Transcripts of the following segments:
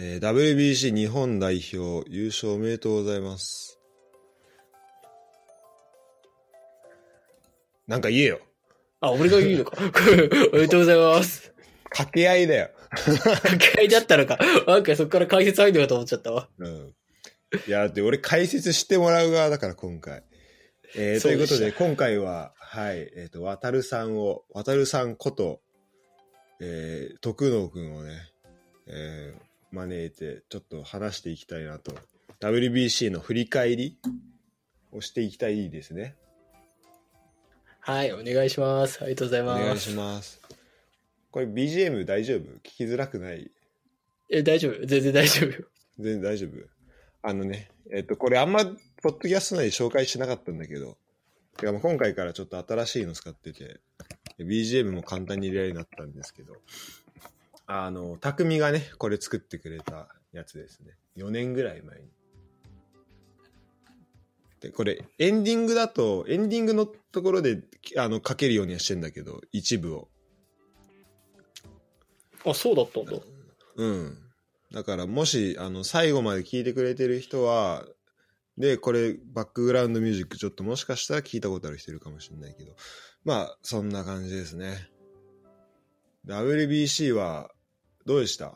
えー WBC 日本代表優勝おめでとうございます。なんか言えよ。あ、俺が言うのか。おめでとうございます。掛け合いだよ。掛け合いだったのか。なんかそこから解説入るのかと思っちゃったわ。うん。いや、だって俺解説してもらう側だから今回。えーといううことで、今回は、はい、えっ、と、渡るさんを、渡るさんこと、えー、徳能くんをね、えー招いて、ちょっと話していきたいなと。WBC の振り返りをしていきたいですね。はい、お願いします。ありがとうございおます。願いします。これ BGM 大丈夫？聞きづらくない？え、大丈夫？全然大丈夫よ。全然大丈夫？あのね、えっと、これあんま、ポッドキャスト内で紹介しなかったんだけど、てかもう今回からちょっと新しいの使ってて、BGM も簡単に入れられるようになったんですけど、あの、匠がね、これ作ってくれたやつですね。4年ぐらい前に。で、これ、エンディングだと、エンディングのところで、あの、かけるようにはしてんだけど、一部を。あ、そうだったんだ。うん。だからもしあの最後まで聞いてくれてる人はでこれバックグラウンドミュージックちょっともしかしたら聞いたことある人いるかもしれないけどまあそんな感じですね WBC はどうでした？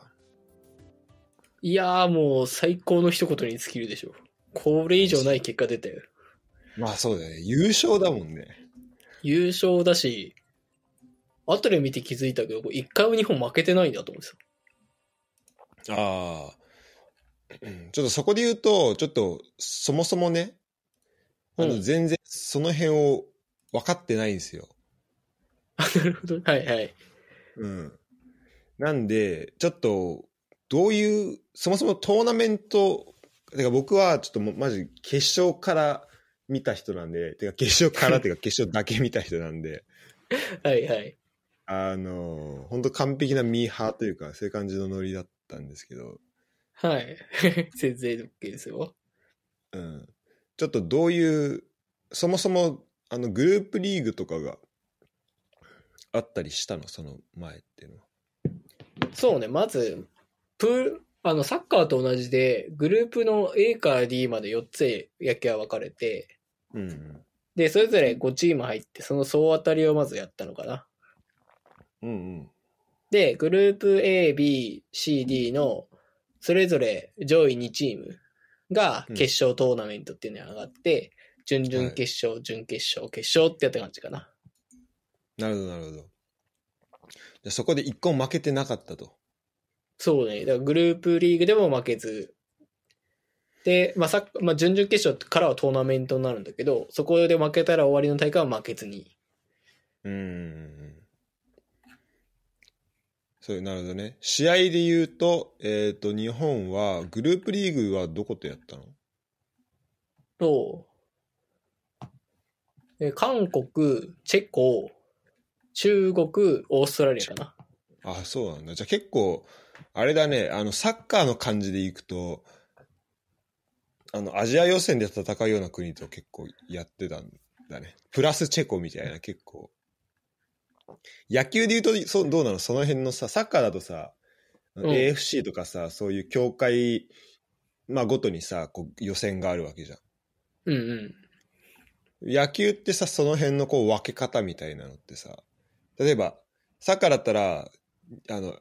いやーもう最高の一言に尽きるでしょ。これ以上ない結果出たよ。まあそうだね優勝だもんね優勝だし、後で見て気づいたけど、これ一回も日本負けてないんだと思うんですよ。ああうんちょっとそこで言うとちょっとそもそもねあのうん全然その辺を分かってないんですよあ、なるほど。はいはい。うん。なんで、ちょっと、どういう、そもそもトーナメント、てか僕はちょっとマジ決勝から見た人なんで、てか決勝からてか 決勝だけ見た人なんで、はいはい。あの、本当完璧なミーハーというか、そういう感じのノリだったんですけど、はい。全然 OK ですよ。うん。ちょっとどういう、そもそも、あの、グループリーグとかがあったりしたの、その前っていうのは。そうね、まず、プール、あの、サッカーと同じで、グループの A から D まで4つ野球は分かれて、うんうん。で、それぞれ5チーム入って、その総当たりをまずやったのかな。うんうん。で、グループ A、B、C、D の、それぞれ上位2チームがうん決勝トーナメントっていうのに上がって、準々決勝、準決勝、決勝ってやった感じかな。なるほど、なるほど。そこで一個も負けてなかったと。そうね。だからグループリーグでも負けず。で、まあ、さまあ、準々決勝からはトーナメントになるんだけど、そこで負けたら終わりの大会は負けずに。うーん。そう、なるほどね。試合で言うと、えっ、と、日本は、グループリーグはどことやったの？と、え韓国、チェコ、中国、オーストラリアかな。あ、そうなんだ。じゃあ結構、あれだね、あの、サッカーの感じでいくと、あの、アジア予選で戦うような国と結構やってたんだね。プラスチェコみたいな、結構。野球で言うと、そうどうなの？その辺のさ、サッカーだとさ、ん AFC とかさ、そういう協会、まあ、ごとにさ、こう予選があるわけじゃん。うんうん。野球ってさ、その辺のこう分け方みたいなのってさ、例えば、サッカーだったら、あの、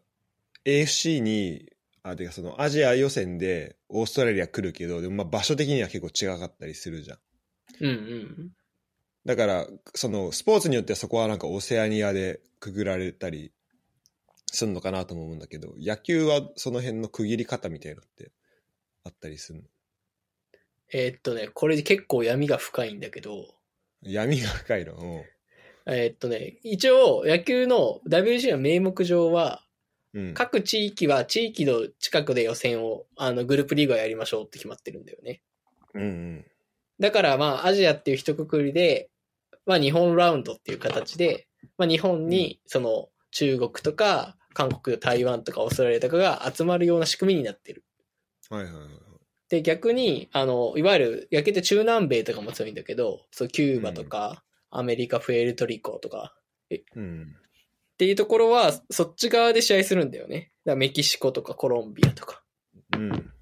AFC に、あ、てかそのアジア予選でオーストラリア来るけど、でもまあ場所的には結構違かったりするじゃん。うんうん。だから、そのスポーツによってはそこはなんかオセアニアでくぐられたりするのかなとも思うんだけど、野球はその辺の区切り方みたいなのってあったりするの？えーっとね、これ結構闇が深いんだけど、闇が深いの？うんえーっとね、一応野球の WC の名目上は、うん。各地域は地域の近くで予選を、あの、グループリーグをやりましょうって決まってるんだよね。うんうん。だからまあ、アジアっていう一括りで、まあ、日本ラウンドっていう形で、まあ、日本に、その、中国とか、韓国、台湾とかオーストラリアとかが集まるような仕組みになってる。はいはいはい。で、逆に、あの、いわゆる、野球って中南米とかも強いんだけど、そう、キューバとか、アメリカ、プエルトリコとか、うん。っていうところは、そっち側で試合するんだよね。だメキシコとかコロンビアとか。うん。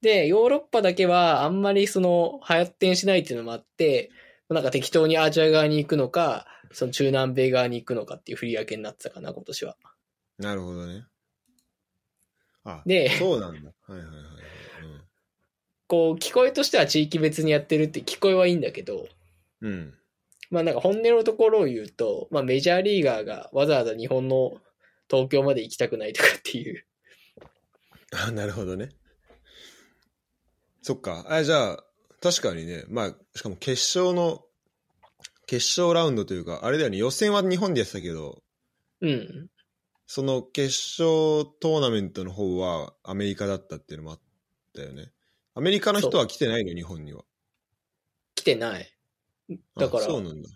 で、ヨーロッパだけはあんまりその、発展しないっていうのもあって、なんか適当にアジア側に行くのか、その中南米側に行くのかっていう振り分けになってたかな、今年は。なるほどね。あ、でそうなんだ。はいはいはいはい。こう、聞こえとしては地域別にやってるって聞こえはいいんだけど、うん。うん。まあなんか本音のところを言うと、まあメジャーリーガーがわざわざ日本の東京まで行きたくないとかっていう。あ、なるほどね。そっか。あ、じゃあ、確かにね、まあ、しかも決勝の、決勝ラウンドというか、あれだよね、予選は日本でやってたけど、うん。その決勝トーナメントの方はアメリカだったっていうのもあったよね。アメリカの人は来てないの、日本には。来てない。あだから、そうなんだ。だ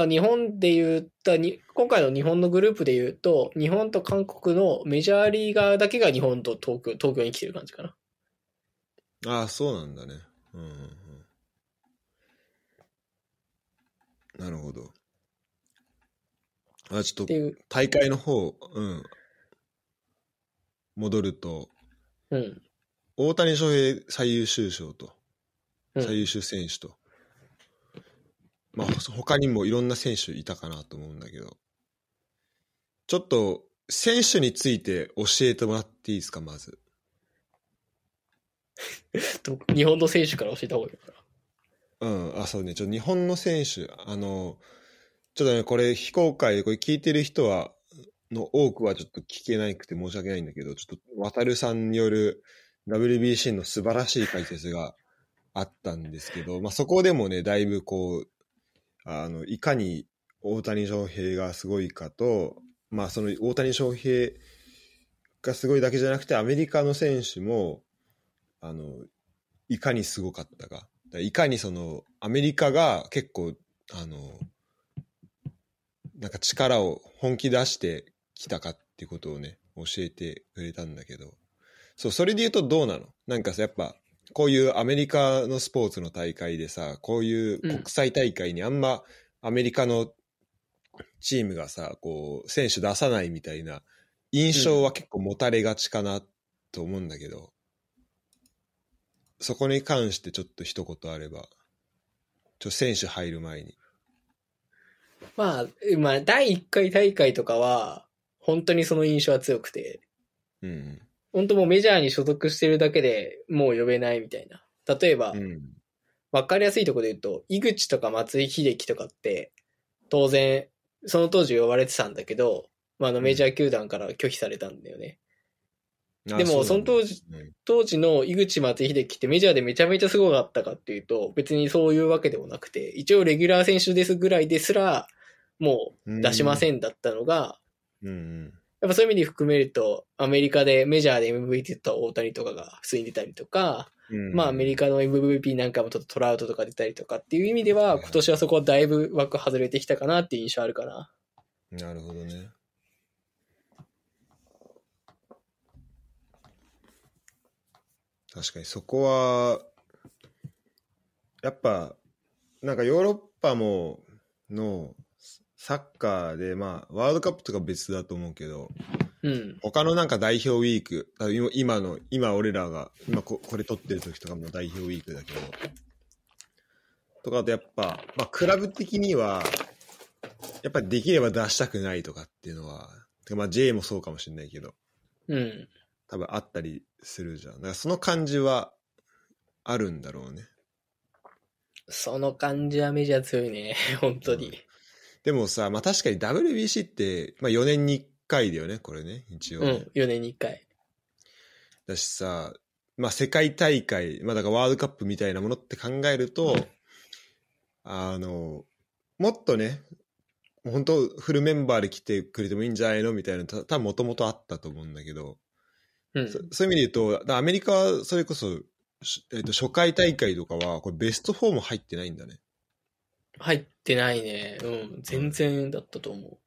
から日本で言ったに、今回の日本のグループで言うと、日本と韓国のメジャーリーガーだけが日本と東京、東京に来てる感じかな。ああ、そうなんだね。うんうんうん。なるほど。あ、ちょっと。大会の方、うん。戻ると、うん。大谷翔平最優秀賞と、うん最優秀選手と、まあ、ほ他にもいろんな選手いたかなと思うんだけど、ちょっと選手について教えてもらっていいですか、まず。と日本の選手から教えた方がいいかうん、あ、そうね、ちょ日本の選手、あの、ちょっとね、これ非公開でこれ聞いてる人は、の多くはちょっと聞けなくて申し訳ないんだけど、ちょっと渡るさんによる WBC の素晴らしい解説があったんですけど、まあそこでもね、だいぶこう、あの、いかに大谷翔平がすごいかと、まあその大谷翔平がすごいだけじゃなくて、アメリカの選手も、あの、いかにすごかったか。かいかにその、アメリカが結構、あの、なんか力を本気出してきたかってことをね、教えてくれたんだけど、そう、それで言うとどうなの？なんかさ、やっぱ、こういうアメリカのスポーツの大会でさ、こういう国際大会にあんまアメリカのチームがさ、こう、選手出さないみたいな印象は結構持たれがちかなと思うんだけど、そこに関してちょっと一言あれば、ちょ選手入る前に。な。まあ、まあ、第1回大会とかは、本当にその印象は強くて、うん。本当もうメジャーに所属してるだけでもう呼べないみたいな。例えばう、ん。わかりやすいところで言うと、井口とか松井秀喜とかって、当然、その当時呼ばれてたんだけど、まあ、あのメジャー球団から拒否されたんだよね。あでもうなんだその当時うん当時の井口松井秀喜ってメジャーでめちゃめちゃすごかったかっていうと、別にそういうわけでもなくて、一応レギュラー選手ですぐらいですら、もう出しませんだったのが、うんうん。やっぱそういう意味で含めると、アメリカでメジャーで MVP 出た大谷とかが普通に出たりとか、うんまあアメリカの MVP なんかもちょっとトラウトとか出たりとかっていう意味では、今年はそこはだいぶ枠外れてきたかなっていう印象あるかな。なるほどね。確かにそこは、やっぱ、なんかヨーロッパも、のサッカーで、まあ、ワールドカップとか別だと思うけど、うん。他のなんか代表ウィーク、今今の、今俺らが、今ここれ撮ってる時とかも代表ウィークだけど、とかあとやっぱ、まあクラブ的には、やっぱりできれば出したくないとかっていうのは、まあ J もそうかもしれないけど、うん。多分あったりするじゃん。だからその感じはあるんだろうね。その感じはメジャー強いね。本当に。でもさ、まあ確かに WBC って、まあ4年に1回だよね、これね、一応ね、うん。4年に1回。だしさ、まあ世界大会、まあだからワールドカップみたいなものって考えると、あの、もっとね、本当フルメンバーで来てくれてもいいんじゃないのみたいな、た多分もともとあったと思うんだけど、うん。そそういう意味で言うと、アメリカはそれこそ、しえっと初回大会とかは、これベスト4も入ってないんだね。入ってないね。うん。全然だったと思う。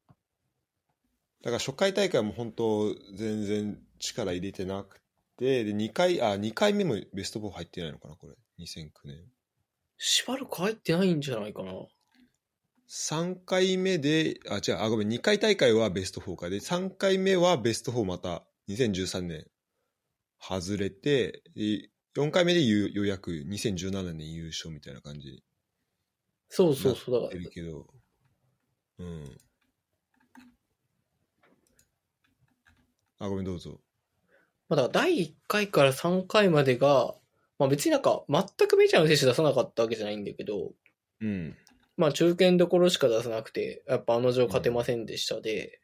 だから初回大会も本当全然力入れてなくて、で、2回、あ、2回目もベスト4入ってないのかな、これ。2009年。しばらく入ってないんじゃないかな。3回目で、あ、違う、あ、ごめん、2回大会はベスト4かで、3回目はベスト4また2013年外れて、で4回目でよようやく2017年優勝みたいな感じそうそうそう。だから出、るけど、うん。あ、ごめん、どうぞ。まあ、だから第1回から3回までが、まあ別になんか全くメジャーの選手出さなかったわけじゃないんだけど、うん。まあ中堅どころしか出さなくて、やっぱあの定勝てませんでしたで、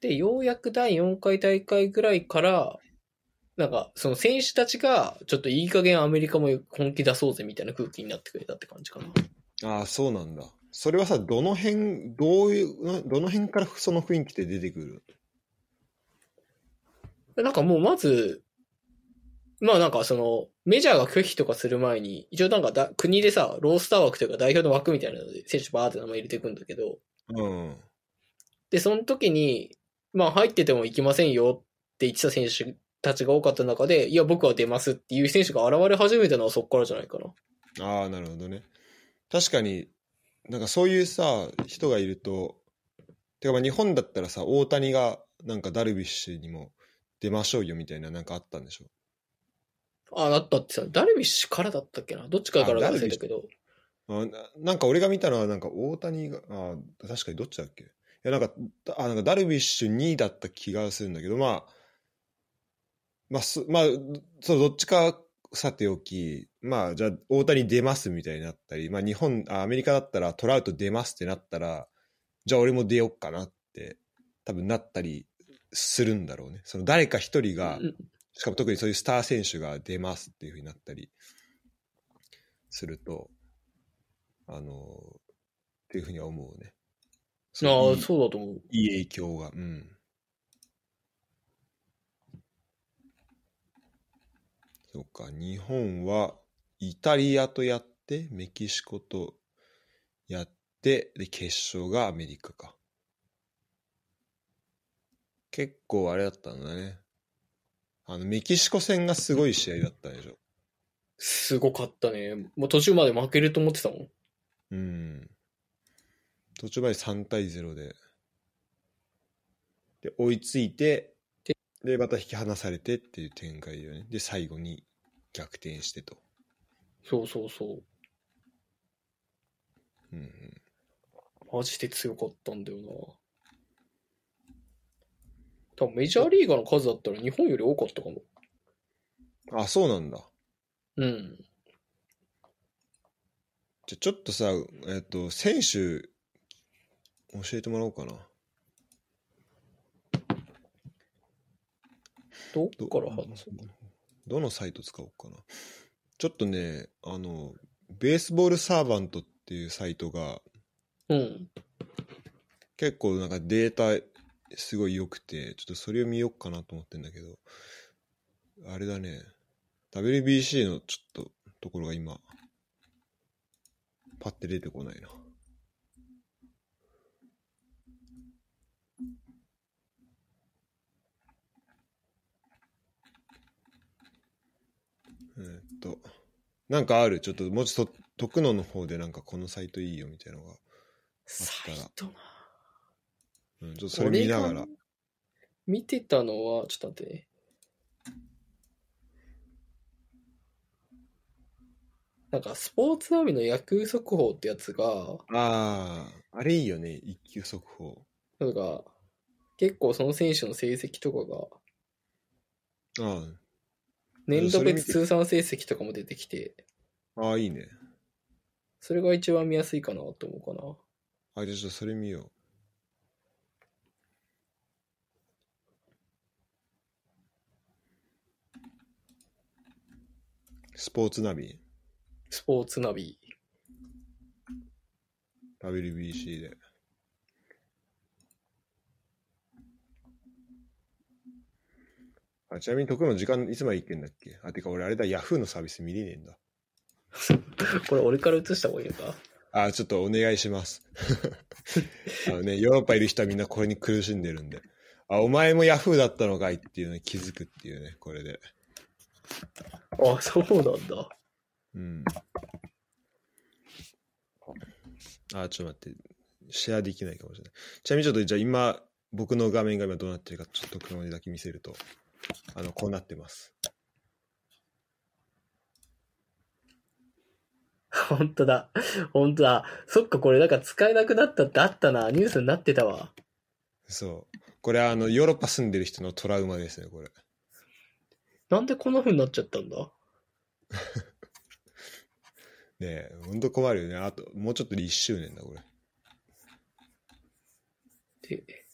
で、ようやく第4回大会ぐらいから、なんかその選手たちがちょっといい加減アメリカも本気出そうぜみたいな空気になってくれたって感じかな。ああ、そうなんだ。それはさ、どの辺、どういう、どの辺からその雰囲気って出てくる？なんかもうまず、まあなんかその、メジャーが拒否とかする前に、一応なんかだ国でさ、ロースター枠というか代表の枠みたいなので選手バーって名前入れていくんだけど、うん。で、その時に、まあ入ってても行きませんよって言ってた選手たちが多かった中で、いや僕は出ますっていう選手が現れ始めたのはそこからじゃないかな。ああ、なるほどね。確かに、なんかそういうさ、人がいると、てかまあ日本だったらさ、大谷がなんかダルビッシュにも出ましょうよみたいななんかあったんでしょ？あ、だったってさ、ダルビッシュからだったっけな？どっちからからか忘れたけど。あななんか俺が見たのはなんか大谷が、あ確かにどっちだっけ？いやなんか、あなんかダルビッシュ2位だった気がするんだけど、まあ、まあ、すまあ、そう、どっちかさておき、まあ、じゃあ大谷出ますみたいになったり、まあ日本、あアメリカだったらトラウト出ますってなったら、じゃあ俺も出よっかなって多分なったりするんだろうね。その誰か一人が、うんしかも特にそういうスター選手が出ますっていうふうになったりすると、あのっていうふうには思うね。ああ、そうだと思う。いい影響が。うん。そうか、日本はイタリアとやって、メキシコとやって、で、決勝がアメリカか。結構あれだったんだね。あの、メキシコ戦がすごい試合だったでしょ？すごかったね。もう途中まで負けると思ってたもん。うん。途中まで3対0で。で、追いついて、で、また引き離されてっていう展開よね。で、最後に逆転してと。そうそうそう。うんうん、マジで強かったんだよな。多分メジャーリーガーの数だったら日本より多かったかも。あ、そうなんだ。うん。じゃ、ちょっとさ、えっと、選手、教えてもらおうかな。どっどから話そうかな。どのサイト使おうかな。ちょっとね、あの、ベースボールサーバントっていうサイトが、うん。結構なんかデータすごい良くて、ちょっとそれを見ようかなと思ってんだけど、あれだね、WBC のちょっとところが今、パッて出てこないな。えーっと、なんかあるちょっともうちょっと、徳野の方でなんかこのサイトいいよみたいなのが、サイトな。うん、ちょっとそれ見ながら。見てたのは、ちょっと待ってね。なんか、スポーツナビの野球速報ってやつが、ああ、あれいいよね、一級速報。なんか、結構その選手の成績とかが、あ年度別通算成績とかも出てきて、あ、ああ、いいね。それが一番見やすいかなと思うかな。あ、じゃあちょっとそれ見よう。スポーツナビ、スポーツナビ。WBC で。あちなみに、徳の時間いつまでいけんだっけ？あ、てか俺あれだ、ヤフーのサービス見れねえんだ。これ俺から映した方がいいのか？あ、ちょっとお願いします。あのね、ヨーロッパいる人はみんなこれに苦しんでるんで。あ、お前もヤフーだったのかいっていうのに気づくっていうね、これで。あ、そうなんだ。うん。あ、ちょっと待って。シェアできないかもしれない。ちなみにちょっとじゃあ今、僕の画面が今どうなってるか、ちょっと車でだけ見せると。あの、こうなってます。本当だ。本当だ。そっか、これなんか使えなくなったってあったな。ニュースになってたわ。そう。これあの、ヨーロッパ住んでる人のトラウマですね、これ。なんでこんな風になっちゃったんだ？ねえ、ほんと困るよね。あと、もうちょっとで1周年だ、これ。で、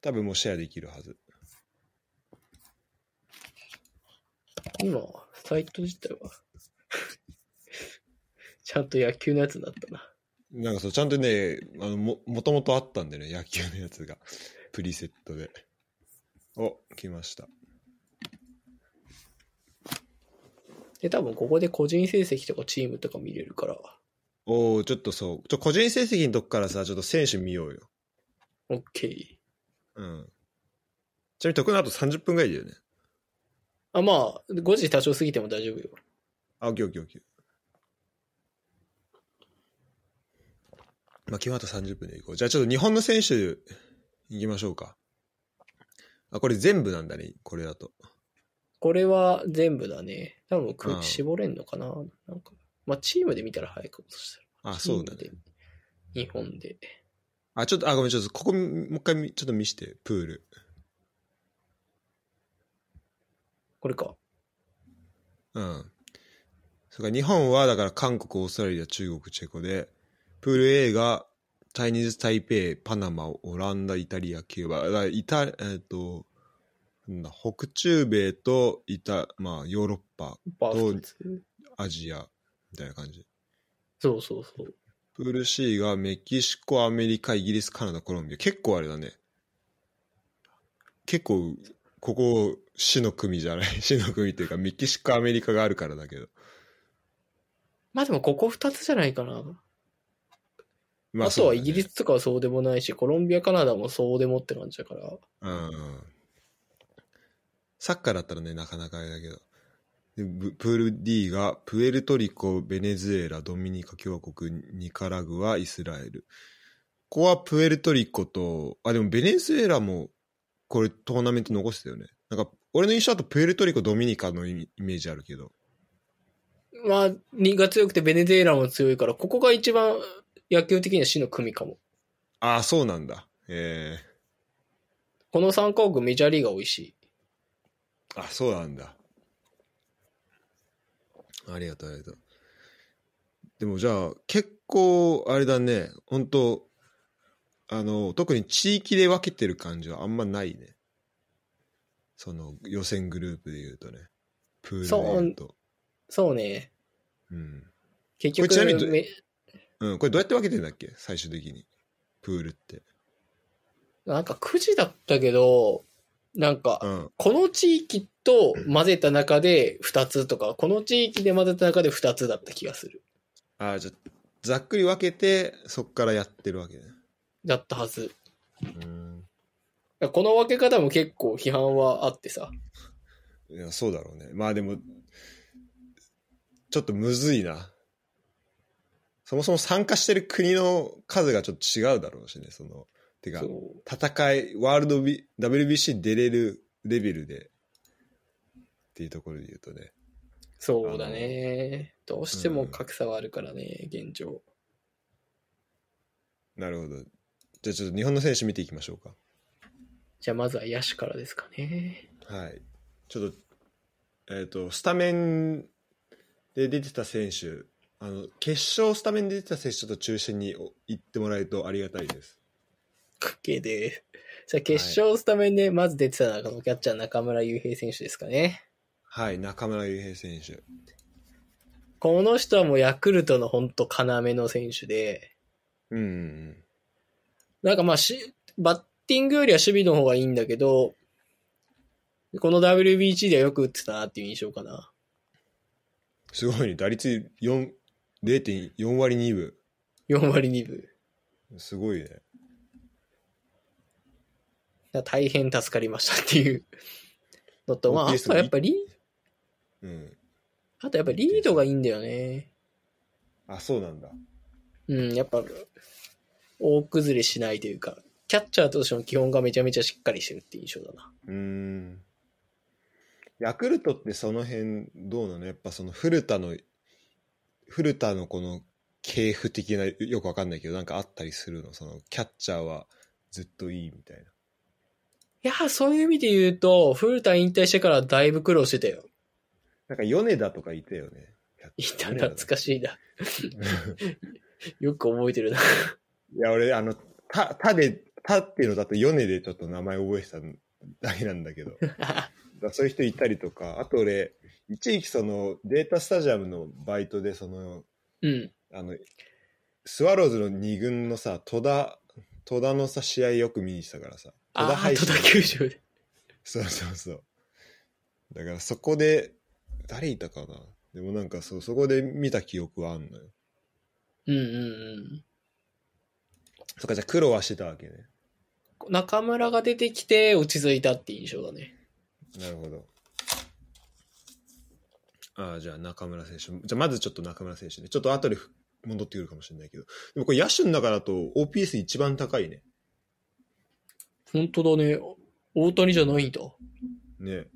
多分もうシェアできるはず。今、サイト自体は、ちゃんと野球のやつになったな。なんかそう、ちゃんとね、あのも、もともとあったんでね、野球のやつが。プリセットで。お、来ました。で、多分ここで個人成績とかチームとか見れるから、おー、ちょっとそう。ちょ、個人成績のとこからさ、ちょっと選手見ようよ。オッケー。うん。ちなみに得の後30分ぐらいだよね。あ、まあ、5時多少過ぎても大丈夫よ。あ、オッケーオッケーオッケー。まあ、基本あと30分でいこう。じゃあちょっと日本の選手行きましょうか。あ、これ全部なんだね、これだと。これは全部だね。多分うんく絞れんのかな、なんか。まあ、チームで見たら早いかもそしたら。あ、そうだね。日本で。あ、ちょっと、あ、ごめん、ちょっと、ここ、もう一回み、ちょっと見して、プール。これか。うん。それから日本は、だから韓国、オーストラリア、中国、チェコで、プール A が、チャイニーズ・タイペイ、パナマ、オランダ、イタリア、キューバ。イタ、えっ、と、なんだ、北中米とイタ、まあ、ヨーロッパ、バどうースアジア、みたいな感じ。そうそうそう。プール C がメキシコ、アメリカ、イギリス、カナダ、コロンビア。結構あれだね。結構、ここ、死の組じゃない 死の組っていうか、メキシコ、アメリカがあるからだけど。まあでもここ2つじゃないかな。まあとはイギリス。スとかはそうでもないし、コロンビア、カナダもそうでもって感じだから。うん。サッカーだったらね、なかなかあれだけど。プール D が、プエルトリコ、ベネズエラ、ドミニカ共和国、ニカラグア、イスラエル。ここはプエルトリコと、あ、でもベネズエラも、これトーナメント残してたよね。なんか、俺の印象だとプエルトリコ、ドミニカのイメージあるけど。まあ、2が強くてベネズエラも強いから、ここが一番野球的には死の組かも。ああ、そうなんだ。えこの3カ国メジャーリーが多いし。えあ、そうなんだ。ありがとう、ありがとう。でもじゃあ、結構、あれだね、本当あの、特に地域で分けてる感じはあんまないね。その、予選グループで言うとね。プールで言うと。そうね。うん。結これちなみにうん、これどうやって分けてんだっけ？最終的に。プールって。なんか9時だったけど、なんかう、ん。この地域と混ぜた中で2つとか、この地域で混ぜた中で2つだった気がする。ああ、じゃあざっくり分けて、そっからやってるわけね。だったはず。うん。この分け方も結構批判はあってさ。いや、そうだろうね。まあでも、ちょっとむずいな。そもそも参加してる国の数がちょっと違うだろうしね、その、てか戦い、ワールドビ、WBC 出れるレベルで、っていうところで言うとね。そうだね。どうしても格差はあるからね、現状。なるほど。じゃあちょっと日本の選手見ていきましょうか。じゃあまずは野手からですかね。はい。ちょっと、えっ、と、スタメンで出てた選手、あの、決勝スタメンで出てた選手ちょっと中心に行ってもらえるとありがたいです。かけで。じゃあ決勝スタメンでまず出てたのがキャッチャー中村悠平選手ですかね。はい、中村悠平選手。この人はもうヤクルトの本当要の選手で、うん。なんかまあし、バッティングよりは守備の方がいいんだけど、この WBC ではよく打ってたなっていう印象かな。すごいね。打率4 0.4割2分。4割2分。すごいね。大変助かりましたっていうのと、まあ、あとはやっぱり、うん。あとやっぱリードがいいんだよね。あ、そうなんだ。うん、やっぱ、大崩れしないというか、キャッチャーとしての基本がめちゃめちゃしっかりしてるって印象だな。うーん。ヤクルトってその辺どうなの？やっぱその古田の、古田のこの系譜的な、よくわかんないけど、なんかあったりするの？そのキャッチャーはずっといいみたいな。いやー、そういう意味で言うと、古田引退してからだいぶ苦労してたよ。なんか米田とかいたよね。いた、懐かしいな。よく覚えてるな。いや、俺、あの、た、たで、たっていうのだと米でちょっと名前覚えてただけなんだけど。だそういう人いたりとか、あと俺、一時期そのデータスタジアムのバイトで、その、うん。あの、スワローズの2軍のさ、戸田、戸田のさ、試合よく見に来たからさ。戸田配信戸田球場で。そうそうそう。だからそこで、誰いたかなでもなんかそう、そこで見た記憶はあんのよ。うんうんうん。そっか、じゃあ苦労はしてたわけね。中村が出てきて落ち着いたって印象だね。なるほど。ああ、じゃあ中村選手。じゃあまずちょっと中村選手ね。ちょっと後で戻ってくるかもしれないけど。でもこれ野手の中だと OPS 一番高いね。本当だね。大谷じゃないんだ。ね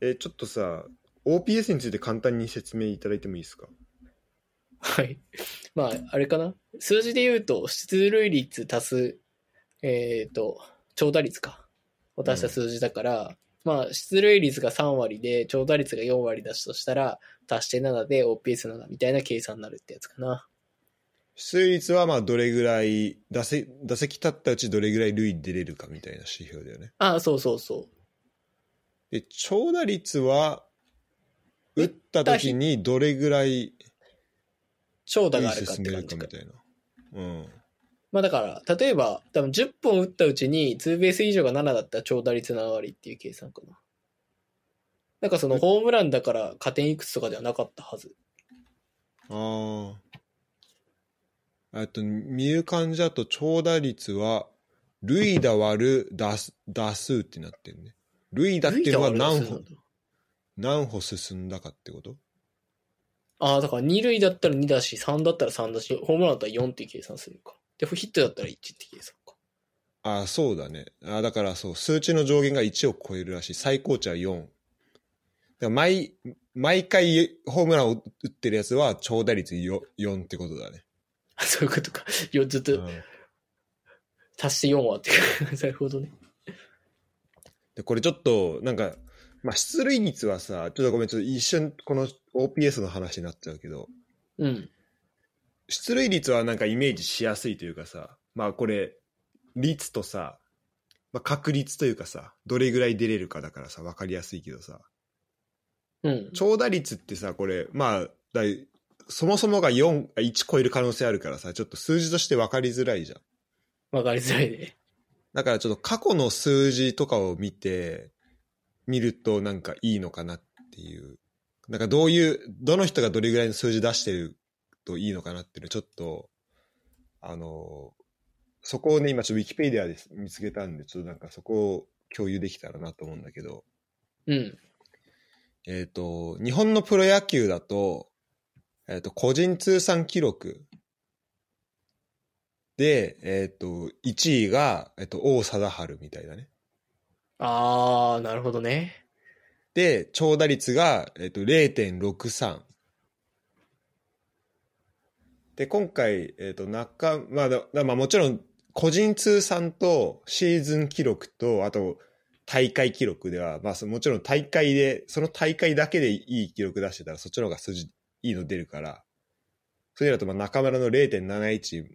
え、ちょっとさ、OPS について簡単に説明いただいてもいいですか？はい。まあ、あれかな？数字で言うと、出塁率足す、えっ、と、長打率か。を足した数字だから、まあ、出塁率が3割で、長打率が4割だしとしたら、足して7で OPS7 みたいな計算になるってやつかな。出塁率はまあどれぐらい、打席打席立ったうちどれぐらい塁に出れるかみたいな指標だよね。ああ、そうそうそう。で、長打率は、打った時にどれぐらい長打がある塁かって感じか。うん。まあだから、例えば、多分10本打ったうちに、ツーベース以上が7だったら長打率7割っていう計算かな。なんかそのホームランだから加点いくつとかではなかったはず。ああ。えっと、見る感じだと長打率は、塁打割る打数打数ってなってるね。塁打っていうのは何歩、何歩進んだかってこと？ああ、だから2塁だったら2だし、3だったら3だし、ホームランだったら4って計算するか。で、ヒットだったら1って計算か。ああ、そうだね。ああ、だからそう、数値の上限が1を超えるらしい。最高値は4。だから毎、毎回ホームランを打ってるやつは長打率 4, 4ってことだね。あそういうことか。よずっとうん足して4はって。なるほどね。で、これちょっと、なんか、まあ、出塁率はさ、ちょっとごめん、ちょっと一瞬この OPS の話になっちゃうけど、うん。出塁率はなんかイメージしやすいというかさ、まあこれ、率とさ、まあ、確率というかさ、どれぐらい出れるかだからさ、わかりやすいけどさ、うん。長打率ってさ、これ、まあ、だいそもそもが4、あ1超える可能性あるからさ、ちょっと数字として分かりづらいじゃん。わかりづらいね。だからちょっと過去の数字とかを見て、見るとなんかいいのかなっていう。なんかどういう、どの人がどれぐらいの数字出してるといいのかなっていうのちょっと、あの、そこをね、今ちょっとウィキペディアで見つけたんで、ちょっとなんかそこを共有できたらなと思うんだけど、うん。えっ、と、日本のプロ野球だと、えっ、と、個人通算記録で、えっ、と、1位が、えっ、と、王貞治みたいだね。あー、なるほどね。で、長打率が、えっ、と、0.63。で、今回、えっ、と、中、まあ、だまあもちろん、個人通算とシーズン記録と、あと、大会記録では、まあ、もちろん大会で、その大会だけでいい記録出してたら、そっちの方が数字いいの出るから、それだと、まあ、中村の0.71っ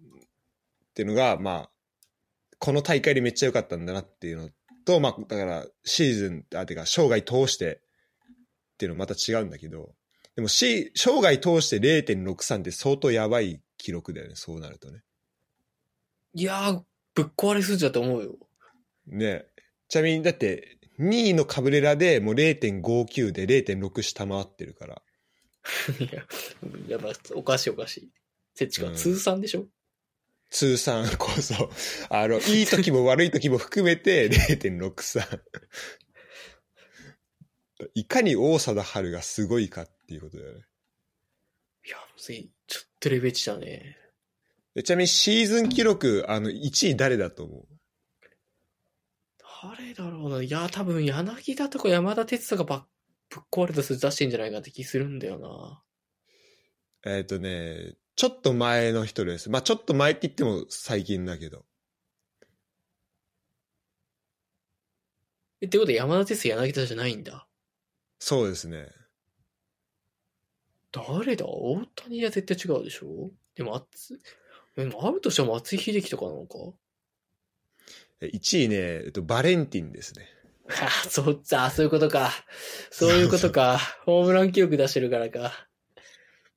ていうのが、まあ、この大会でめっちゃ良かったんだなっていうのと、まあ、だから、シーズン、あ、てか、生涯通してっていうのまた違うんだけど、でも、し、生涯通して0.63って相当やばい記録だよね、そうなるとね。いやー、ぶっ壊れ数字だと思うよ。ねちなみに、だって、2位のカブレラでもう0.59で0.6下回ってるから。いや、やっぱおかしいおかしい。せっちか、うん通算でしょ？通算こそ、あの、いい時も悪い時も含めて0.63。いかに王貞治がすごいかっていうことだよね。いや、むずい。ちょっとレベチだね。でちなみにシーズン記録、あの、1位誰だと思う？誰だろうな。いや、多分柳田とか山田哲人がばぶっ壊れた数出してんじゃないかって気するんだよな。えっ、とね、ちょっと前の人です。まあちょっと前って言っても最近だけど。え、ってことは山田哲人柳田じゃないんだ。そうですね。誰だ？大谷は絶対違うでしょ？でも、あつ、でもあるとしたら松井秀喜とかなのか？え1位ね、えっと、バレンティンですね。あ、そっち、あ、そういうことか。そういうことか。ホームラン記録出してるからか。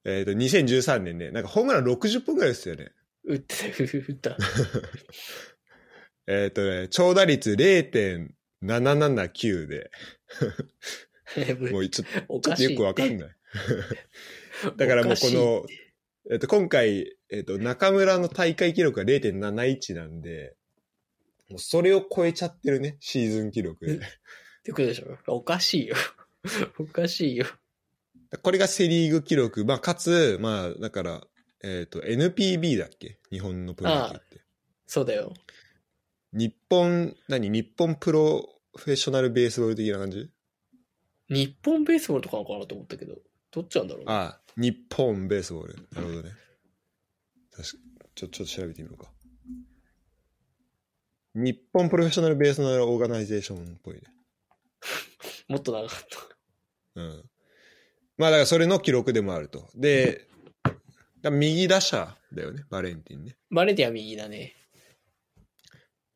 えっ、と、2013年ね、なんかホームラン60本ぐらいですよね。打って、打った。えっ、とね、長打率0.779で、えもうちょおちょっとよくわかんい。ない。だからもうこの、えっ、と、今回、えっ、と、中村の大会記録が0.71なんで、もうそれを超えちゃってるね、シーズン記録で。ってことでしょ？おかしいよ。おかしいよ。これがセリーグ記録。まあ、かつ、まあ、だから、えっ、と、NPB だっけ？日本のプロ野球って。そうだよ。日本、何？日本 Professional Baseball 的な感じ？日本 Baseball とかなのかなと思ったけど、どっちなんだろうねああ、日本 Baseball。なるほどね。確かちょ、ちょっと調べてみようか。日本 Professional Baseball Organization っぽいね。もっと長かった。うん。まあだからそれの記録でもあると。で、右打者だよね、バレンティンね。バレティは右だね。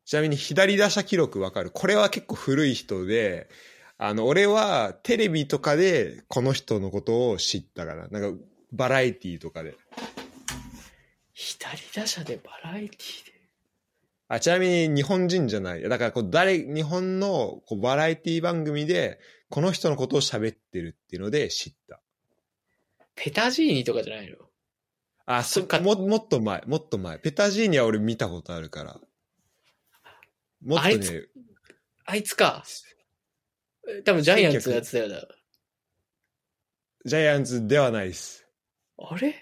ちなみに左打者記録わかる？これは結構古い人で、あの、俺はテレビとかでこの人のことを知ったから、なんかバラエティとかで。左打者でバラエティで？あ、ちなみに日本人じゃない。だからこう誰、日本のこうバラエティ番組でこの人のことを喋ってるっていうので知った。ペタジーニとかじゃないの？あ、そそっかも、もっと前、もっと前。ペタジーニは俺見たことあるから。もっとねあいつ、あいつか。え多分ジャイアンツのやつだよな。ジャイアンツではないです。あれ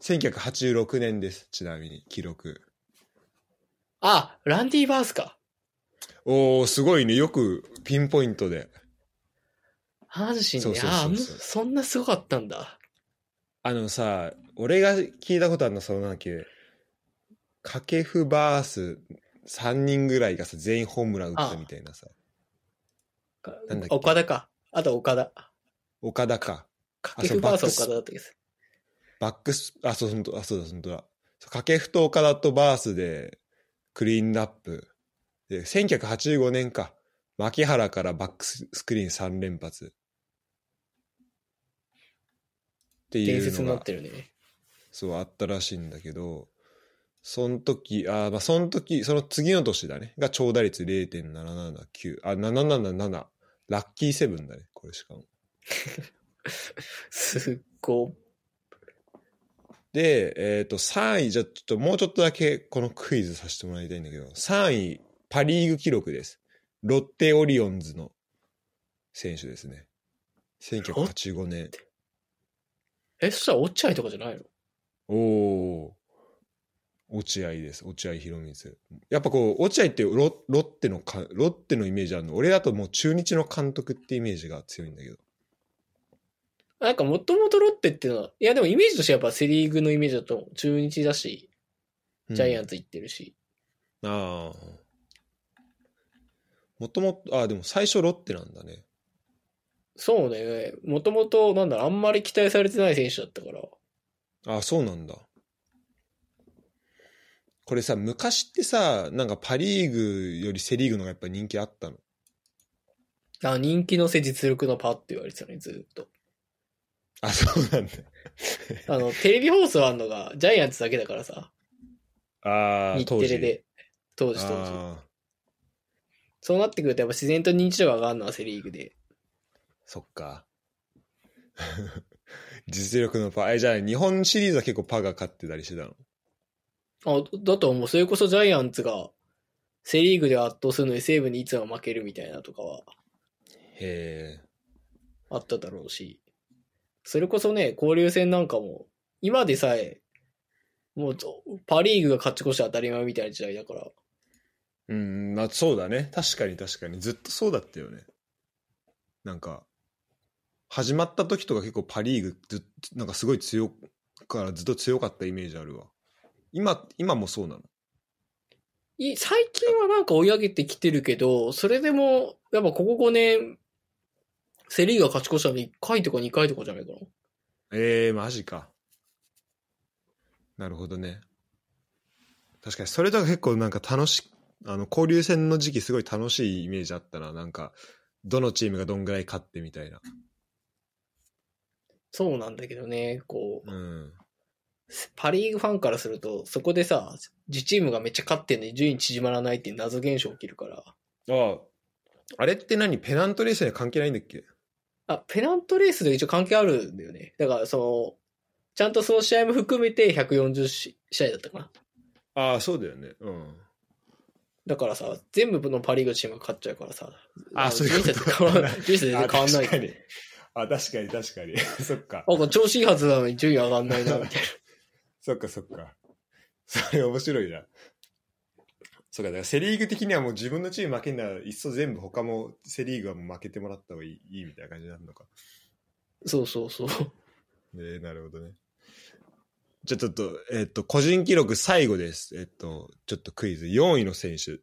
？1986年です。ちなみに、記録。あ、ランディ・バースか。おー、すごいね。よくピンポイントで。阪神ね。ああ、そんなすごかったんだ。あのさ、俺が聞いたことあるのは、そのなんだっけ、掛布バース3人ぐらいがさ、全員ホームラン打ったみたいなさ。かなんだっけ岡田か。あと岡田。岡田か。掛布バース岡田だったけど。バックス、あ、そう、ほんと、あ、そうだ、ほんとだ。掛布と岡田とバースで、クリーンナップ。で、1985年か。牧原からバックスクリーン3連発。っていう伝説になっ、てるね。そう、あったらしいんだけど、その時、あーまあ、その時、その次の年だね。が長打率0.779。あ、777。ラッキーセブンだね。これしかも。すっごで、えっ、と、3位、じゃあちょっともうちょっとだけこのクイズさせてもらいたいんだけど、3位、パリーグ記録です。ロッテオリオンズの選手ですね。1985年。え、そしたら落合とかじゃないの？おおー。落合です。落合博満。やっぱこう、落合ってロロッテのか、ロッテのイメージあるの？俺だともう中日の監督ってイメージが強いんだけど。なんかもともとロッテっていうのは、いやでもイメージとしてはやっぱセリーグのイメージだと中日だし、ジャイアンンツ行ってるし。ああ。もともと、ああ、でも最初ロッテなんだね。そうね。もともと、なんだろう、あんまり期待されてない選手だったから。ああ、そうなんだ。これさ、昔ってさ、なんかパリーグよりセリーグの方がやっぱ人気あったの？あ、人気の背実力のパって言われてたね、ずーっと。あ、そうなんだ。あの、テレビ放送あんのがジャイアンツだけだからさ。ああ、日テレで。当時当時。そうなってくるとやっぱ自然と認知度が上がるのはセリーグで。そっか。実力のパー。え、じゃあ日本シリーズは結構パーが勝ってたりしてたの？あ、だと思う。それこそジャイアンツがセリーグで圧倒するのに西武にいつも負けるみたいなとかはへえ。あっただろうし。それこそね、交流戦なんかも、今でさえ、もう、パリーグが勝ち越して当たり前みたいな時代だから。うん、まあそうだね。確かに確かに。ずっとそうだったよね。なんか、始まった時とか結構パリーグずっと、なんかすごい強からずっと強かったイメージあるわ。今、今もそうなの？い最近はなんか追い上げてきてるけど、それでも、やっぱここ5年、セリーグが勝ち越したの1回とか2回とかじゃないかな。ええー、マジか。なるほどね。確かにそれとか結構なんか楽しあの交流戦の時期すごい楽しいイメージあったななんかどのチームがどんぐらい勝ってみたいなそうなんだけどね、こう、うんパリーグファンからすると、そこでさ、自チームがめっちゃ勝ってんのに順位縮まらないっていう謎現象起きるから。あああれって何？ペナントレースには関係ないんだっけ？あ、ペナントレースで一応関係あるんだよね。だから、その、ちゃんとその試合も含めて140試合だったかな。ああそうだよねうんだからさ、全部のパリーグのチームが勝っちゃうからさ。あそういうこと人生変わらない。人生全然変わんないあ確かに確かに そっかなんか調子いいはずなのに順位上がんないな、みたいな。そっかそっかそれ面白いなそうかだからセ・リーグ的にはもう自分のチーム負けんならいっそ全部他もセ・リーグはもう負けてもらった方がいいいいみたいな感じになるのかそうそうそう。ねなるほどね。じゃあちょっと、えっと、個人記録最後です。えっと、ちょっとクイズ。4位の選手。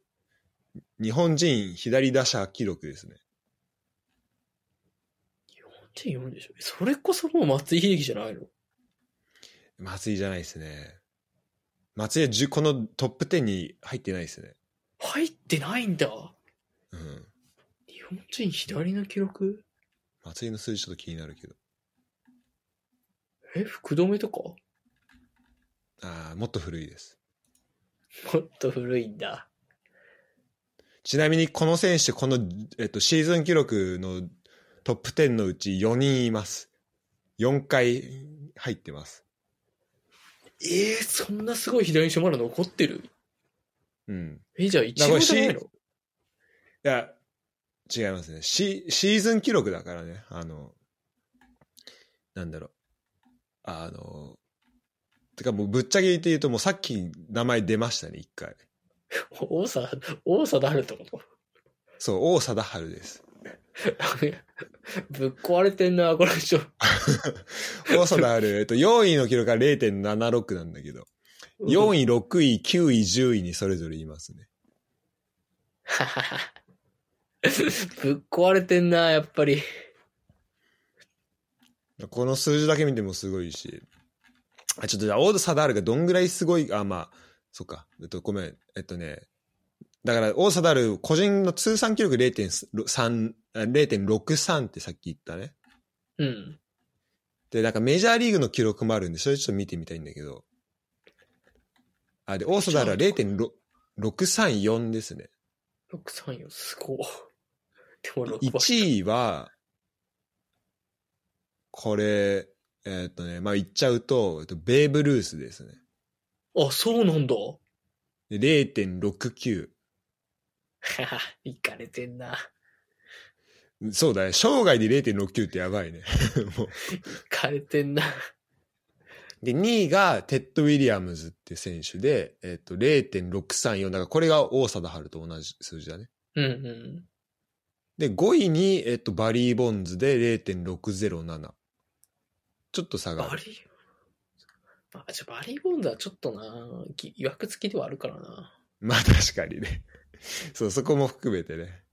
日本人左打者記録ですね。4.4でしょ？それこそもう松井秀喜じゃないの？松井じゃないですね。松井は10このトップ10に入ってないですね。入ってないんだ。うん。日本人左の記録？松井の数字ちょっと気になるけど。え、福留とか？もああ、もっと古いです。っと古いんだ。ちなみにこの選手、この、えっと、シーズン記録のトップ10のうち4人います。4回入ってます。えー、そんなすごい左にまだ残ってる？うん。え、じゃあ一番じゃないの？いや、違いますね。シシーズン記録だからね。あの、なんだろう。あの、てかもうぶっちゃけ言って言うともうさっき名前出ましたね、一回。王さ、王さだるってこと？そう、王貞治です。ぶっ壊れてんな、この人。王貞治、えっと、4位の記録が0.76なんだけど、4位、6位、9位、10位にそれぞれいますね。ぶっ壊れてんな、やっぱり。この数字だけ見てもすごいし、あちょっとじゃあ、王貞治がどんぐらいすごい、あ、まあ、そっか、えっと、ごめん、えっとね、だから、王貞治、個人の通算記録0.3、あ0.63ってさっき言ったね。うん。で、なんかメジャーリーグの記録もあるんで、それちょっと見てみたいんだけど。あ、で、王貞治は0.634ですね。634、すごい。でも6番。1位は、これ、えーっとね、まあ言っちゃうと、えっと、ベーブ・ルースですね。あ、そうなんだ。で0.69。いかれてんな。そうだね。生涯で0.69ってやばいね。もういかれてんな。で、2位がテッド・ウィリアムズって選手で、えっと、0.634。だからこれが王貞治と同じ数字だね。うんうん。で、5位に、えっと、バリー・ボンズで0.607。ちょっと差がある。バリー、まあ、じゃあバリーボンドはちょっとな、ぎ曰く付きではあるからな。まあ確かにね。そう、そこも含めてね。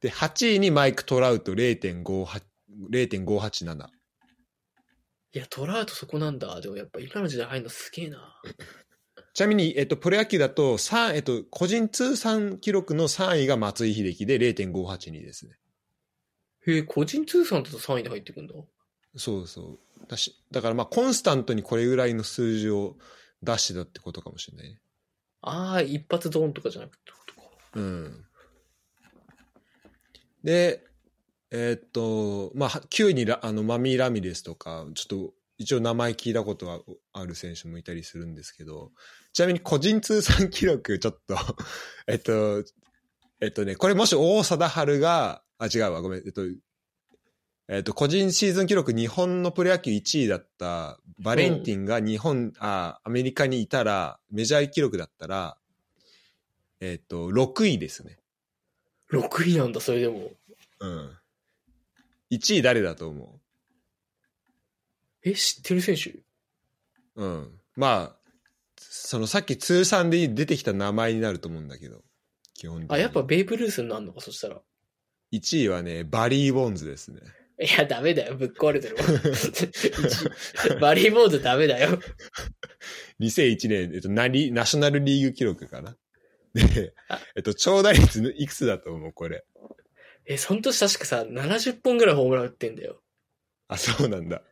で、8位にマイク・トラウト0.58 0.587。いや、トラウトそこなんだ。でもやっぱ今の時代入るのすげえな。ちなみに、えっと、プロ野球だと、三えっと、個人通算記録の3位が松井秀喜で0.582ですね。へえ、個人通算だと3位で入ってくんだ。そうそう。だし、だからまあ、コンスタントにこれぐらいの数字を出してたってことかもしれないね。ああ、一発ドーンとかじゃなくて。うん。で、えーっと、まあ、9位にあのマミー・ラミレスとか、ちょっと一応名前聞いたことはある選手もいたりするんですけど、ちなみに個人通算記録、ちょっと、えっと、えっとね、これもし王貞治が、あ、違うわ、ごめん、えっと、えっ、と、個人シーズン記録日本のプロ野球1位だったバレンティンが日本、あ、アメリカにいたら、メジャー記録だったら、えっ、と、6位ですね。6位なんだ、それでも。うん。1位誰だと思え、知ってる選手？ううん。まあ、そのさっき通算で出てきた名前になると思うんだけど、基本的に。あ、やっぱベイブルースになるのか、そしたら。1位はね、バリー・ボンズですね。いや、ダメだよ。ぶっ壊れてる バリーボールダメだよ。2001年、えっと、ナリナショナルリーグ記録かな？であ、えっと、長打率いくつだと思うこれ？え、その年確かさ、70本ぐらいホームラン打ってんだよ。あ、そうなんだ。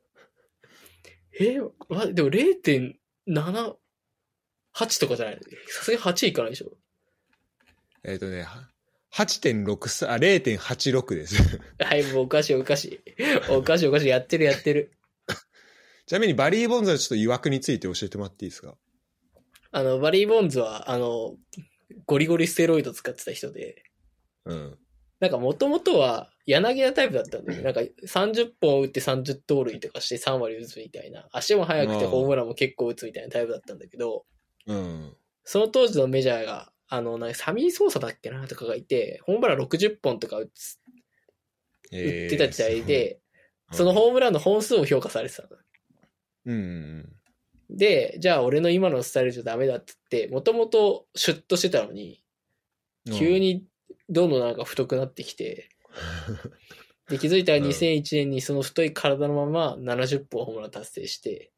え、ま、でも0.78とかじゃない？さすがに8いかないでしょ。えっとね、は8.63、あ、0.86です。はい、もうおかしいおかしい。おかしいおかしい。やってるやってる。ちなみにバリー・ボンズのちょっと曰くについて教えてもらっていいですか？あの、バリー・ボンズは、あの、ゴリゴリステロイド使ってた人で、うん。なんか元々は柳田タイプだったんだよね。なんか30本打って30盗塁とかして3割打つみたいな。足も速くてホームランも結構打つみたいなタイプだったんだけど、うん。その当時のメジャーが、あの、なんかサミー・ソーサだっけなとかがいて、ホームラン60本とか打つ打えーってた時代で、うんそのホームランの本数を評価されてたの。うんうんで、じゃあ俺の今のスタイルじゃダメだって言って、もともとシュッとしてたのに、うん。急にどんどんなんか太くなってきて、で、気づいたらうん2001年にその太い体のまま70本ホームラン達成して、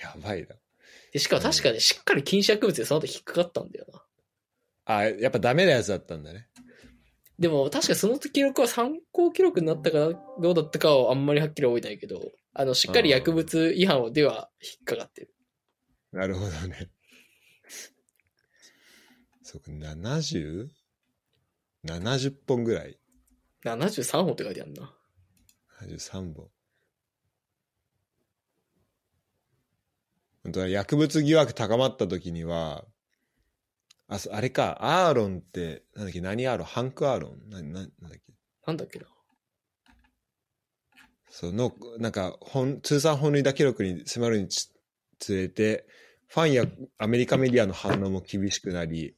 やばいな。で、しかも確かにしっかり禁止薬物でその後引っかかったんだよな。あ、やっぱダメなやつだったんだね。でも確かその記録は参考記録になったかなどうだったかはあんまりはっきり覚えてないけど、あの、しっかり薬物違反では引っかかってる。なるほどね。そうか、70?70 70本ぐらい。73本って書いてあるな。73本。本当は薬物疑惑高まった時には、あ、そあれか、アーロンって、なんだっけ、何アーロン？ハンク・アーロン？な、な、なんだっけ？なんだっけな。その、なんか、本、通算本塁打記録に迫るにつつれて、ファンやアメリカメディアの反応も厳しくなり、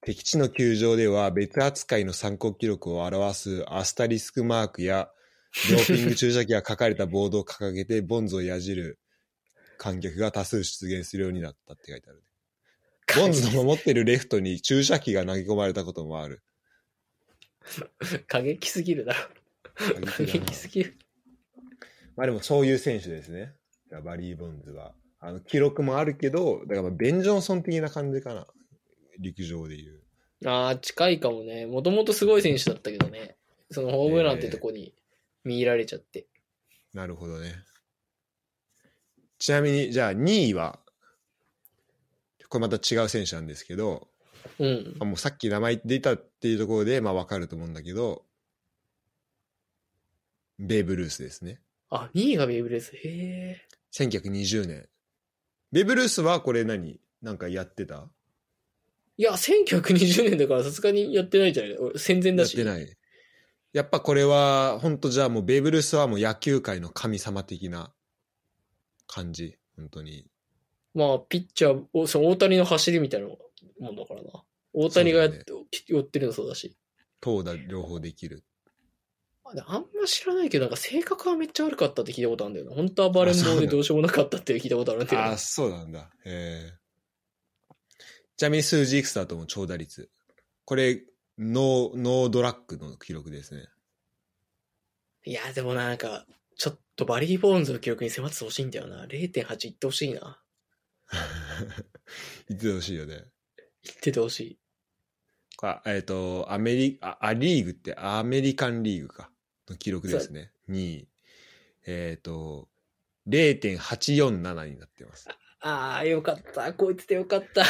敵地の球場では別扱いの参考記録を表すアスタリスクマークや、ドーピング注射器が書かれたボードを掲げて、ボンズをやじる観客が多数出現するようになったって書いてある。ボンズの守ってるレフトに注射器が投げ込まれたこともある。過激すぎるだろ。過激 すぎる。まあでもそういう選手ですね。バリー・ボンズは。あの、記録もあるけど、だからまあベン・ジョンソン的な感じかな。陸上でいう。ああ、近いかもね。もともとすごい選手だったけどね。そのホームランってとこに見入られちゃって。なるほどね。ちなみに、じゃあ2位は、これまた違う選手なんですけど、うん。あもうさっき名前出たっていうところで、まあわかると思うんだけど、ベーブ・ルースですね。あ、2位がベイブレース。へえ。1920年。ベーブ・ルースはこれ何？なんかやってた？いや、1920年だからさすがにやってないじゃない俺戦前やだし。ってない。やっぱこれは、本当じゃあもうベーブ・ルースはもう野球界の神様的な感じ。本当に。まあ、ピッチャー、おその大谷の走りみたいなもんだからな。大谷がやっってるのそうだし。投打両方できる。あんま知らないけど、なんか性格はめっちゃ悪かったって聞いたことあるんだよな。本当は暴れん坊でどうしようもなかったって聞いたことあるんだけど。ああ、そうなんだ。へえ。ちなみに数字いくつだと思う？長打率。これ、 no, no drug の記録ですね。いや、でもなんか、ちょっとバリー・ボンズの記録に迫ってほしいんだよな。0.8いってほしいな。いってほしいよね。いっててほしい。あえっ、と、アメリカ、アリーグってアメリカンリーグか。の記録ですね。2位。えっ、と、0.847になってます。ああ、よかった。こいつでよかった。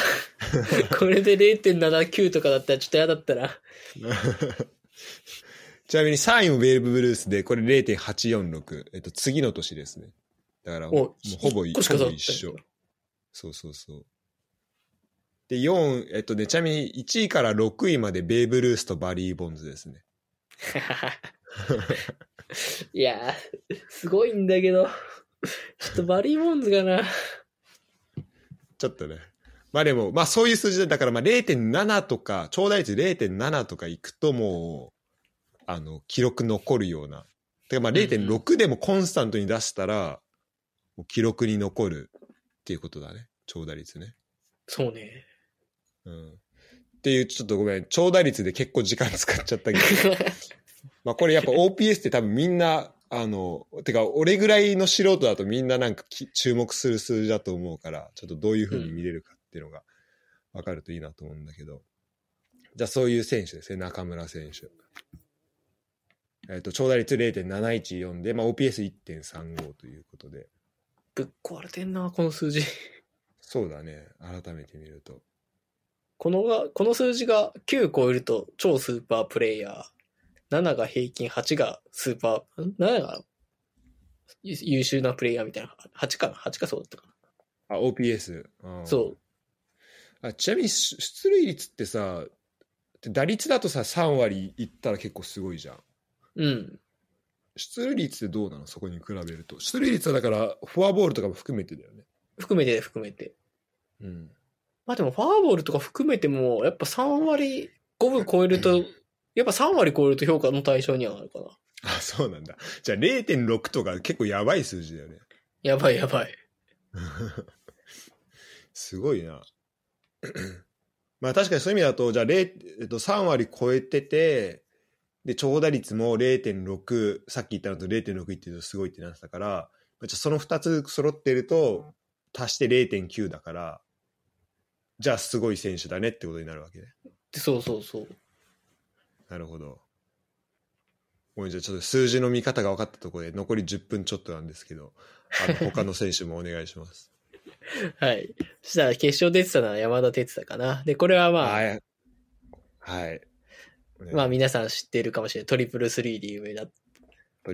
これで0.79とかだったらちょっと嫌だったな。ちなみに3位もベーブ・ブルースで、これ0.846。えっと、次の年ですね。だからもう、ほぼ一緒。そうそうそう。で、4、えっとね、ちなみに1位から6位までベーブ・ルースとバリー・ボンズですね。いやー、すごいんだけど、ちょっとバリー・ボンズがな。ちょっとね。まあでも、まあそういう数字で、だからまあ0.7とか、長打率0.7とかいくともう、あの、記録残るような。てかまあ0.6でもコンスタントに出したら、もう記録に残るっていうことだね。長打率ね。そうね。うん。っていう、ちょっとごめん、長打率で結構時間使っちゃったけど。まあこれやっぱ OPS って多分みんな、あの、てか俺ぐらいの素人だとみんななんかき注目する数字だと思うから、ちょっとどういう風に見れるかっていうのが分かるといいなと思うんだけど。じゃあそういう選手ですね、中村選手。えっ、と、長打率0.714で、まあ OPS1.35 ということで。ぶっ壊れてんな、この数字。そうだね、改めて見ると。このが、この数字が9超えると超スーパープレイヤー。7が平均、8がスーパー、ん ?7 が優優秀なプレイヤーみたいな。8かな ?8 かそうだったかあ、OPS。な。そう。あちなみにし出塁率ってさ打率だとさ3割いったら結構すごいじゃんうん。出塁率ってどうなの？そこに比べると出塁率はだからフォアボールとかも含めてだよね含めて含めて。うんまあでもフォアボールとか含めても、やっぱ3割5分超えると、やっぱ3割超えると評価の対象にはなるかな。あそうなんだじゃあ0.6とか結構やばい数字だよねやばいやばい。すごいな まあ確かにそういう意味だとじゃあ、0えっと、3割超えててで長打率も0.6さっき言ったのと0.6いってるとすごいってなってたからまあじゃあその2つ揃ってると足して0.9だからじゃあすごい選手だねってことになるわけねそうそうそう。なるほどもうじゃあちょっと数字の見方が分かったところで残り10分ちょっとなんですけどあの 他の選手もお願いしますはい。そしたら決勝出てたのは山田哲也かな。で、これはまあ、はいはいまあ皆さん知っているかもしれない。トリプルスリーで有名な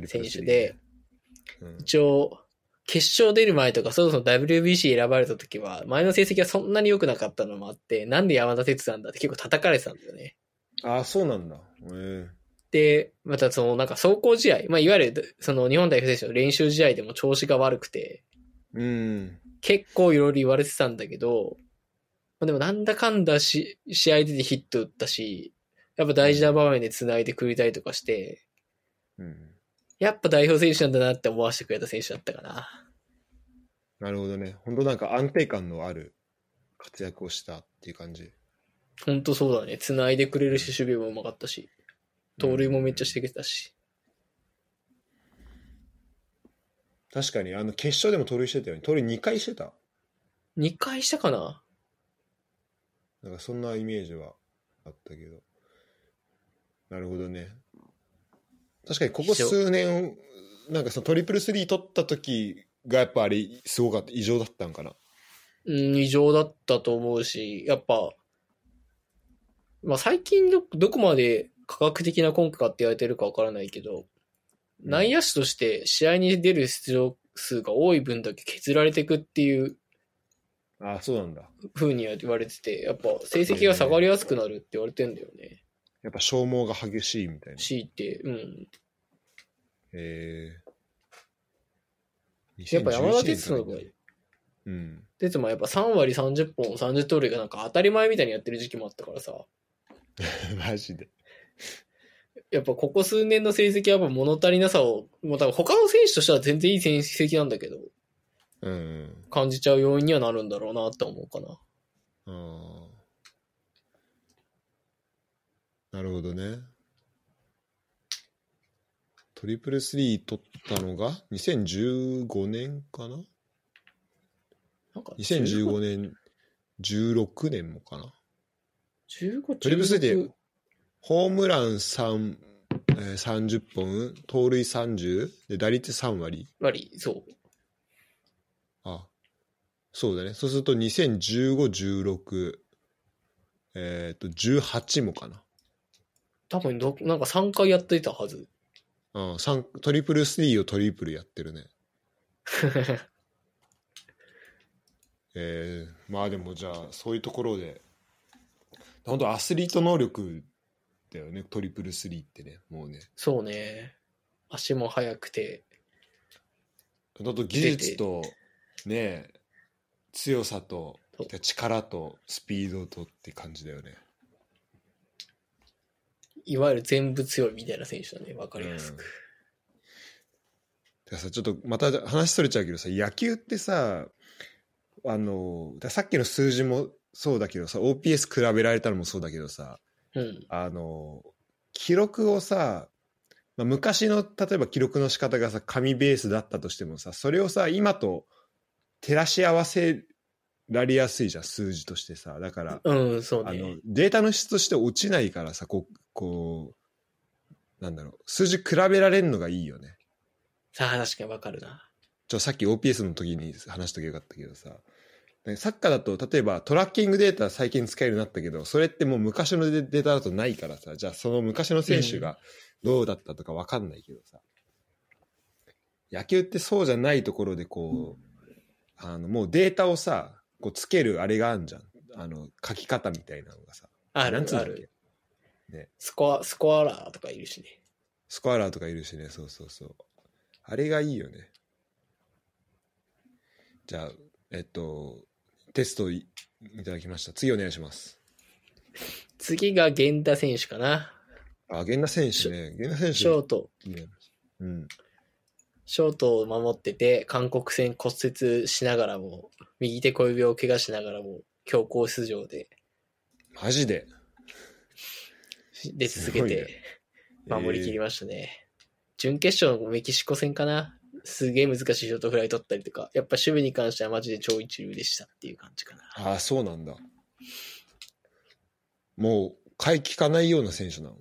選手で、うん一応、決勝出る前とか、そもそも WBC 選ばれた時は、前の成績がそんなに良くなかったのもあって、なんで山田哲也なんだって結構叩かれてたんだよね。ああ、そうなんだ。えで、またそのなんか走行試合、まあいわゆるその日本代表選手の練習試合でも調子が悪くて、えうん。結構いろいろ言われてたんだけど、まあ、でもなんだかんだし、試合出てヒット打ったし、やっぱ大事な場面で繋いでくれたりとかして、うん。やっぱ代表選手なんだなって思わせてくれた選手だったかな。なるほどね。本当なんか安定感のある活躍をしたっていう感じ。ほんとそうだね。繋いでくれるし、守備もうまかったし、盗塁もめっちゃしてくれてたし。確かに、あの、決勝でも盗塁してたよね。盗塁2回してた？2回したかななんかそんなイメージはあったけど。なるほどね。確かにここ数年、なんかそのトリプルスリー取った時がやっぱあれすごかった、異常だったんかな？うん、異常だったと思うし、やっぱ、まあ最近ど、どこまで科学的な根拠かって言われてるかわからないけど、内野手として試合に出る出場数が多い分だけ削られていくっていうああ、そうなんだ。風には言われてて、やっぱ成績が下がりやすくなるって言われてんだよね。やっぱ消耗が激しいみたいな。C って、うん。えー、やっぱ山田哲也の場合、うん。哲もやっぱ3割30本、30盗塁がなんか当たり前みたいにやってる時期もあったからさ、マジで。やっぱここ数年の成績はやっぱ物足りなさを、もう多分他の選手としては全然いい成績なんだけど、うん。感じちゃう要因にはなるんだろうなって思うかな。ああ。なるほどね。トリプルスリー取ったのが2015年かな？なんか ?2015 年、16年もかな？15、トリプルスリー16でホームラン3、えー30本、盗塁30、で打率3割。割、そう。あ、そうだね。そうすると2015、16、えっ、と、18もかな。多分ど、なんか3回やってたはず。うん、三トリプルスリーをトリプルやってるね。えー、まあでもじゃあそういうところで本当アスリート能力っだよね、トリプルスリーってね、もうね。そうね。足も速くて。あと技術と、ね、強さと力と、スピードとって感じだよね。いわゆる全部強いみたいな選手だね。わかりやすく。だからさ、ちょっとまた話それちゃうけどさ、野球ってさ、あの、さっきの数字もそうだけどさ、OPS 比べられたのもそうだけどさ、うん。あの、記録をさ、まあ、昔の例えば記録の仕方がさ紙ベースだったとしてもさそれをさ今と照らし合わせられやすいじゃん数字としてさだから、うん、そうあのね。データの質として落ちないからさこうこうなんだろう数字比べられるのがいいよねさあ、確かにわかるな。ちょさっき OPS の時に話しとけばよかったけどさねサッカーだと例えばトラッキングデータ最近使えるようになったけどそれってもう昔のデデータだとないからさじゃあその昔の選手がどうだったとか分かんないけどさ、野球ってそうじゃないところでこうあのもうデータをさこうつけるあれがあるじゃん。あの書き方みたいなのがさ。あるなんつうんだっけ？ある。ね。スコア、スコアラーとかいるしね。スコアラーとかいるしね。そうそうそう。あれがいいよね。じゃあえっとテストいいただきました次お願いします次が源田選手かな。あ源田選手ね源田選手ショート。うんショートを守ってて、韓国戦骨折しながらも、右手小指を怪我しながらも、強行出場で、マジで？出続けて、守りきりましたね。準決勝のメキシコ戦かな。すげえ難しいショートフライ取ったりとか、やっぱ守備に関してはマジで超一流でしたっていう感じかな。ああそうなんだ。もう買い聞かないような選手なの？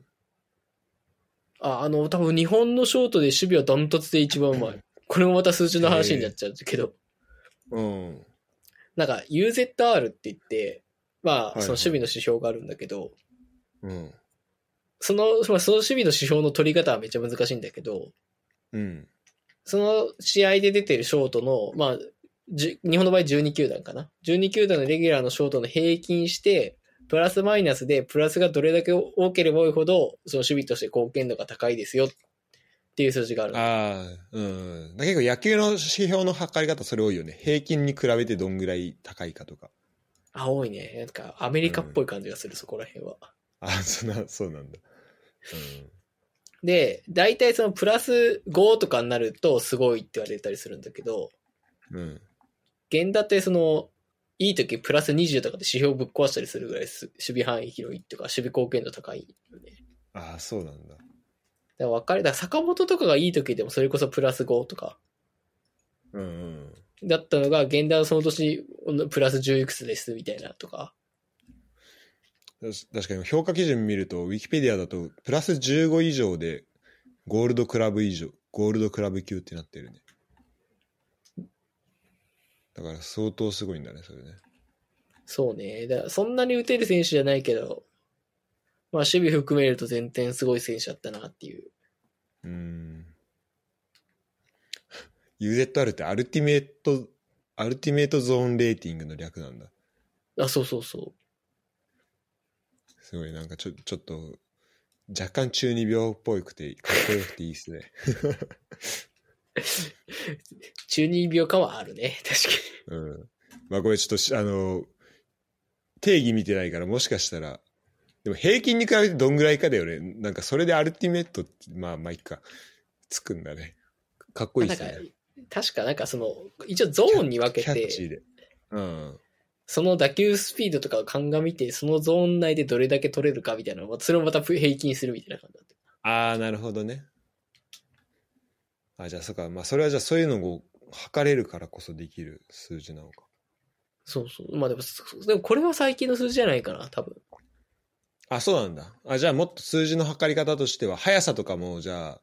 あ、あの、多分日本のショートで守備はダントツで一番うまい。これもまた数字の話になっちゃうけど、うん。なんか UZR って言って、まあ、いはい。その守備の指標があるんだけど、うん。その、まあその守備の指標の取り方はめっちゃ難しいんだけど、うんその試合で出てるショートの、まあ、日本の場合12球団かな。12球団のレギュラーのショートの平均して、プラスマイナスで、プラスがどれだけ多ければ多いほど、その守備として貢献度が高いですよっていう数字がある。ああうんだ結構野球の指標の測り方それ多いよね平均に比べてどんぐらい高いかとかあ、多いね。なんか、アメリカっぽい感じがする、そこら辺は。ああそんなそうなんだで、大体そのプラス5とかになるとすごいって言われたりするんだけど、うん。うん源田ってその、いい時プラス20とかで指標ぶっ壊したりするぐらいす守備範囲広いっていうか、守備貢献度高いよね。ああそうなんだ。だから分かれ、だ坂本とかがいい時でもそれこそプラス5とか。うんうん。だったのが、源田はその年プラス10いくつですみたいなとか。確かに評価基準見るとウィキペディアだとプラス15以上でゴールドクラブ以上ゴールドクラブ級ってなってるねだから相当すごいんだねそれねそうね。だからそんなに打てる選手じゃないけど、まあ守備含めると全然すごい選手だったなっていう。うーん UZR ってアルティメットアルティメットゾーンレーティングの略なんだあ、そうそうそう。すごいなんかちょちょっと若干中二病っぽくてかっこよくていいっすね。中二病感はあるね。確かに。うん。まあこれちょっとしあの定義見てないからもしかしたら。でも平均に比べてどんぐらいかだよね。なんかそれでアルティメットってまあまあいっか。つくんだね。かっこいいっなんかすね、確かなんかその、一応ゾーンに分けキャッチーて、で。うんその打球スピードとかを鑑みて、そのゾーン内でどれだけ取れるかみたいなのを、それをまた平均するみたいな感じだった。ああなるほどねあじゃあそうかまあそれはじゃあそういうのを測れるからこそできる数字なのかそうそう。まあでも、そでもこれは最近の数字じゃないかな、多分。あそうなんだあじゃあもっと数字の測り方としては速さとかもじゃあ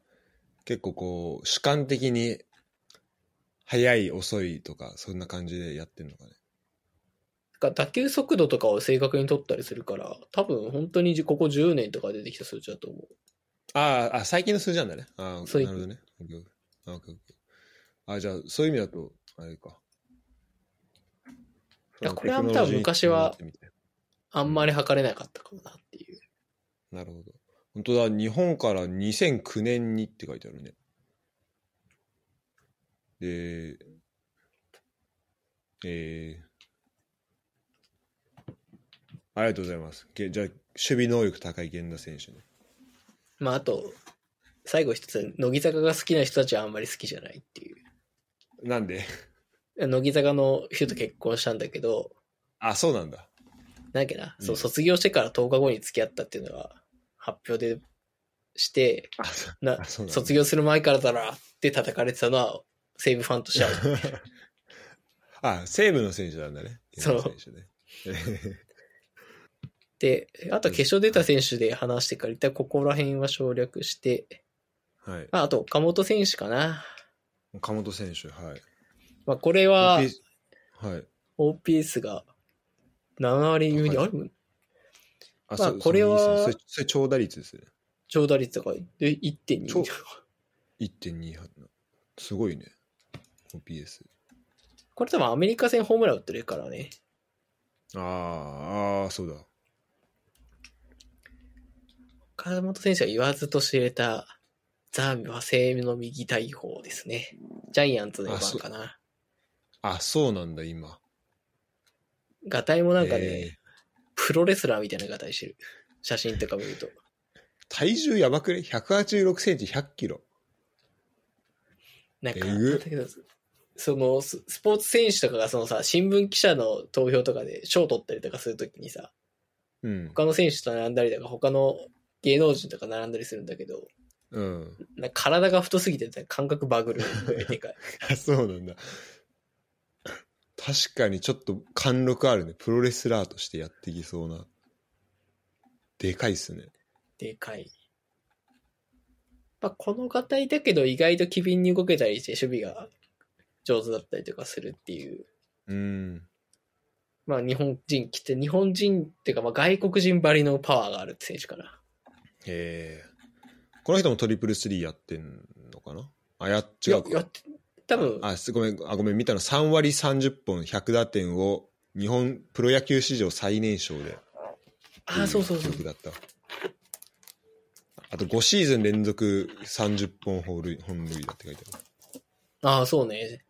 結構こう主観的に速い遅いとかそんな感じでやってんのかねだから打球速度とかを正確に取ったりするから、多分本当にここ10年とか出てきた数値だと思う。あーあ最近の数字なんだね。ああそういうなるほどね。ああじゃあそういう意味だとあれか。いやこれは多分昔はあんまり測れなかったかもなっていう。ななるほど。本当だ、日本から2009年にって書いてあるね。で、えー、ありがとうございます。げじゃあ、守備能力高い源田選手ね。まあ、あと、最後一つ、乃木坂が好きな人たちはあんまり好きじゃないっていう。なんで？乃木坂の人と結婚したんだけど、あ、そうなんだ。なんけな、うんそう、卒業してから10日後に付き合ったっていうのは発表でして、な卒業する前からだらって叩かれてたのは、西武ファンとしては、あ、西武の選手なんだね。そう あと決勝出た選手で話してから一体ここら辺は省略して、はい。まあ、あと岡本選手かな。岡本選手、はい。まあ、これははい。OPS が7割上にあるあ、まあそうこれはそれ、長打率ですね。長打率がで1.2超。1.2。すごいね。OPS。これ多分アメリカ戦ホームラン打ってるからね。あーあー、そうだ。岡本選手は言わずと知れたザ・和製の右大砲ですね。ジャイアンツの4番かな。あ、そうなんだ、今。ガタイもなんかね、えープロレスラーみたいなガタイしてる。写真とか見ると。体重やばくね ?186 センチ100キロ。なんか、えぐだけどそのススポーツ選手とかがそのさ、新聞記者の投票とかで賞取ったりとかするときにさ、うん。他の選手と並んだりとか、他の芸能人とか並んだりするんだけど、うん。な体が太すぎて感覚バグるぐらいでかい。あそうなんだ。確かにちょっと貫禄あるね。プロレスラーとしてやっていきそうな。でかいっすね。でかい。まあ、このガタイだけど意外と機敏に動けたりして守備が上手だったりとかするっていう。うん。まあ日本人来て、日本人っていうかまあ外国人ばりのパワーがあるって選手かな。へえ。この人もトリプルスリーやってんのかな？あ、や、違う、か。や多分、あ、すごめん、あ、ごめん、見たの3割30本100打点を日本プロ野球史上最年少で。ああ、そうそうそうだった。あと5シーズン連続30本本塁本塁打って書いてある。ああ、そうね。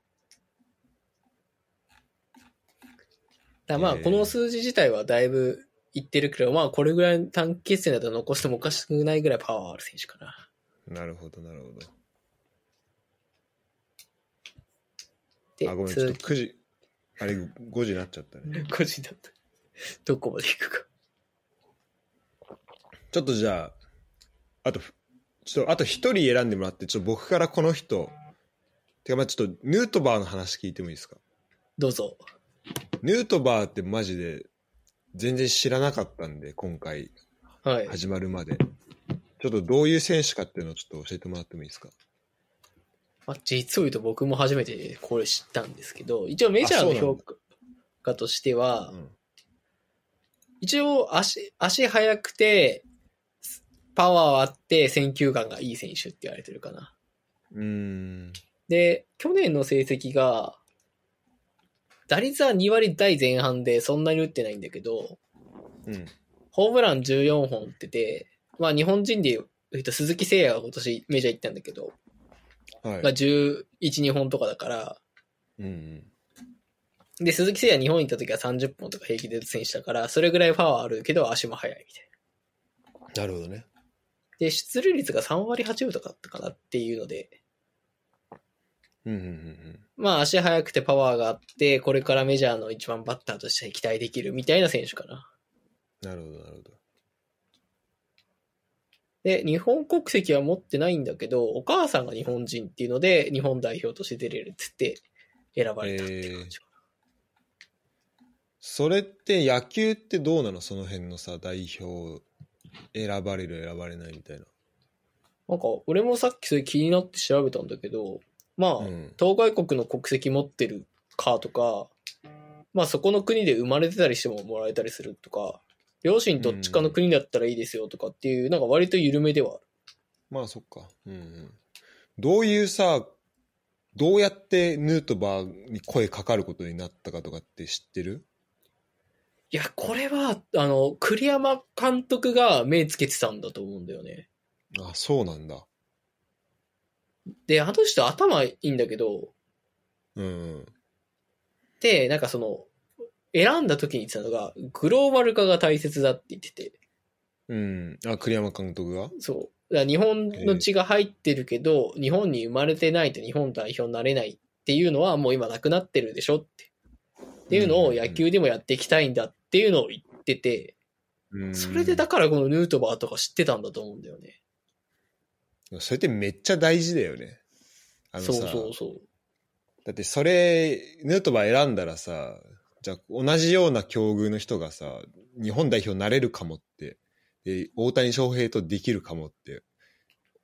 だまあ、えーこの数字自体はだいぶいってるけど、まあ、これぐらい短期決戦だと残してもおかしくないぐらいパワーある選手かな。なるほど、なるほど。で、あ、ごめん、ちょっ続と9時、あれ、5時になっちゃったね。個人だった。どこまで行くか。ちょっとじゃあ、あと、ちょっと、あと一人選んでもらって、ちょっと僕からこの人、てかまあちょっと、ヌートバーの話聞いてもいいですか？どうぞ。ヌートバーってマジで、全然知らなかったんで、今回、はい。始まるまで。ちょっとどういう選手かっていうのをちょっと教えてもらってもいいですか？まあ、実を言うと僕も初めてこれ知ったんですけど、一応メジャーの評価としては、うん。一応足、足速くて、パワーあって選球眼がいい選手って言われてるかな。うーん。で、去年の成績が、打率は2割台前半でそんなに打ってないんだけど、うん。ホームラン14本打ってて、まあ日本人で言うと鈴木誠也が今年メジャー行ったんだけど、はい。が11、2本とかだから、うんうん。で、鈴木誠也日本に行った時は30本とか平気で打つ選手だから、それぐらいパワーあるけど足も速いみたいな。なるほどね。で、出塁率が3割8分とかだったかなっていうので、うんうんうんまあ足速くてパワーがあって、これからメジャーの一番バッターとして期待できるみたいな選手かな。うん。なるほど、なるほど。で、日本国籍は持ってないんだけど、お母さんが日本人っていうので、日本代表として出れるっつって選ばれたっていう感じかそれって野球ってどうなの？その辺のさ、代表選ばれる、選ばれないみたいな。なんか、俺もさっきそれ気になって調べたんだけど、まあ、うん当該国の国籍持ってるかとか、まあそこの国で生まれてたりしてももらえたりするとか、両親どっちかの国だったらいいですよとかっていう、なんか割と緩めではある。まあそっか。うんうん。どういうさ、どうやってヌートバーに声かかることになったかとかって知ってる？いや、これは、あの、栗山監督が目つけてたんだと思うんだよね。あ、そうなんだ。で、あの人頭いいんだけど、うん。で、なんかその、選んだ時に言ってたのが、グローバル化が大切だって言ってて、うん。あ、栗山監督が？そう。日本の血が入ってるけど、日本に生まれてないと日本代表になれないっていうのはもう今なくなってるでしょって。っていうのを野球でもやっていきたいんだっていうのを言ってて、うん。それでだからこのヌートバーとか知ってたんだと思うんだよね。それってめっちゃ大事だよね。あのさ、そうそうそう。だってそれ、ヌートバー選んだらさ、じゃあ同じような境遇の人がさ、日本代表になれるかもって、で大谷翔平とできるかもって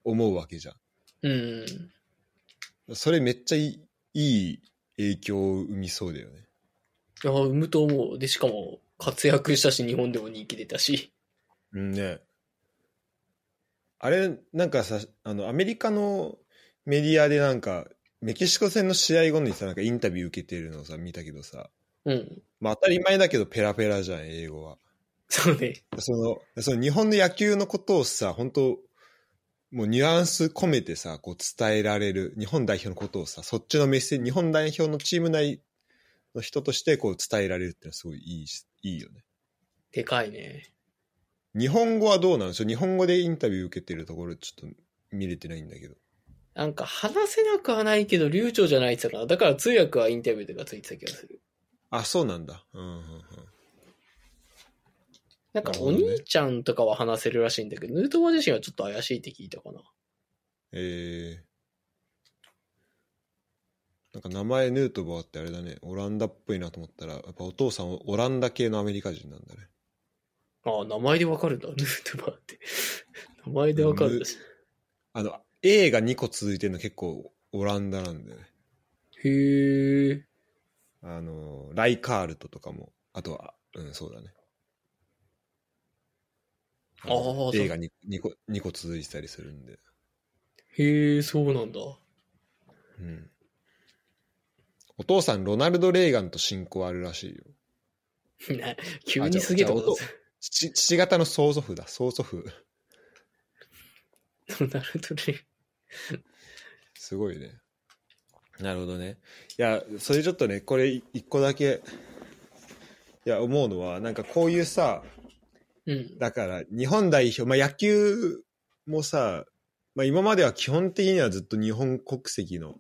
思うわけじゃうん。ん。それめっちゃいいいい影響を生みそうだよね。いや、産むと思う。で、しかも活躍したし、日本でも人気出たし。うんね。あれ、なんかさ、あの、アメリカのメディアでなんか、メキシコ戦の試合後にさ、なんかインタビュー受けてるのをさ、見たけどさ、うん。まあ当たり前だけどペラペラじゃん、英語は。そうね。その、その日本の野球のことをさ、本当もうニュアンス込めてさ、こう伝えられる、日本代表のことをさ、そっちのメッセージ、日本代表のチーム内の人としてこう伝えられるってのはすごいいいし、いいよね。でかいね。日本語はどうなんでしょう？日本語でインタビュー受けてるところちょっと見れてないんだけど。なんか話せなくはないけど、流暢じゃないって言ってたから、だから通訳はインタビューとかついてた気がする。あ、そうなんだ。うんうんうん。なんかお兄ちゃんとかは話せるらしいんだけど、ヌートバー自身はちょっと怪しいって聞いたかな。えー、なんか名前ヌートバーってあれだね、オランダっぽいなと思ったら、やっぱお父さんオランダ系のアメリカ人なんだね。ああ、名前でわかるんだ、ヌートバーって。名前でわかるんです。あの、A が2個続いてるの結構オランダなんだよね。へえ。あの、ライカールトとかも、あとは、うん、そうだね。あー A が 2, 2, 個2個続いてたりするんで。へえ、そうなんだ。うん。お父さん、ロナルド・レーガンと親交あるらしいよ。な急にすげえと父父方の曽祖父だ、曽祖父。なるほどね。すごいね。なるほどね。いや、それちょっとね、これ一個だけ、いや、思うのは、なんかこういうさ、うん。だから日本代表、まあ野球もさ、まあ今までは基本的にはずっと日本国籍の、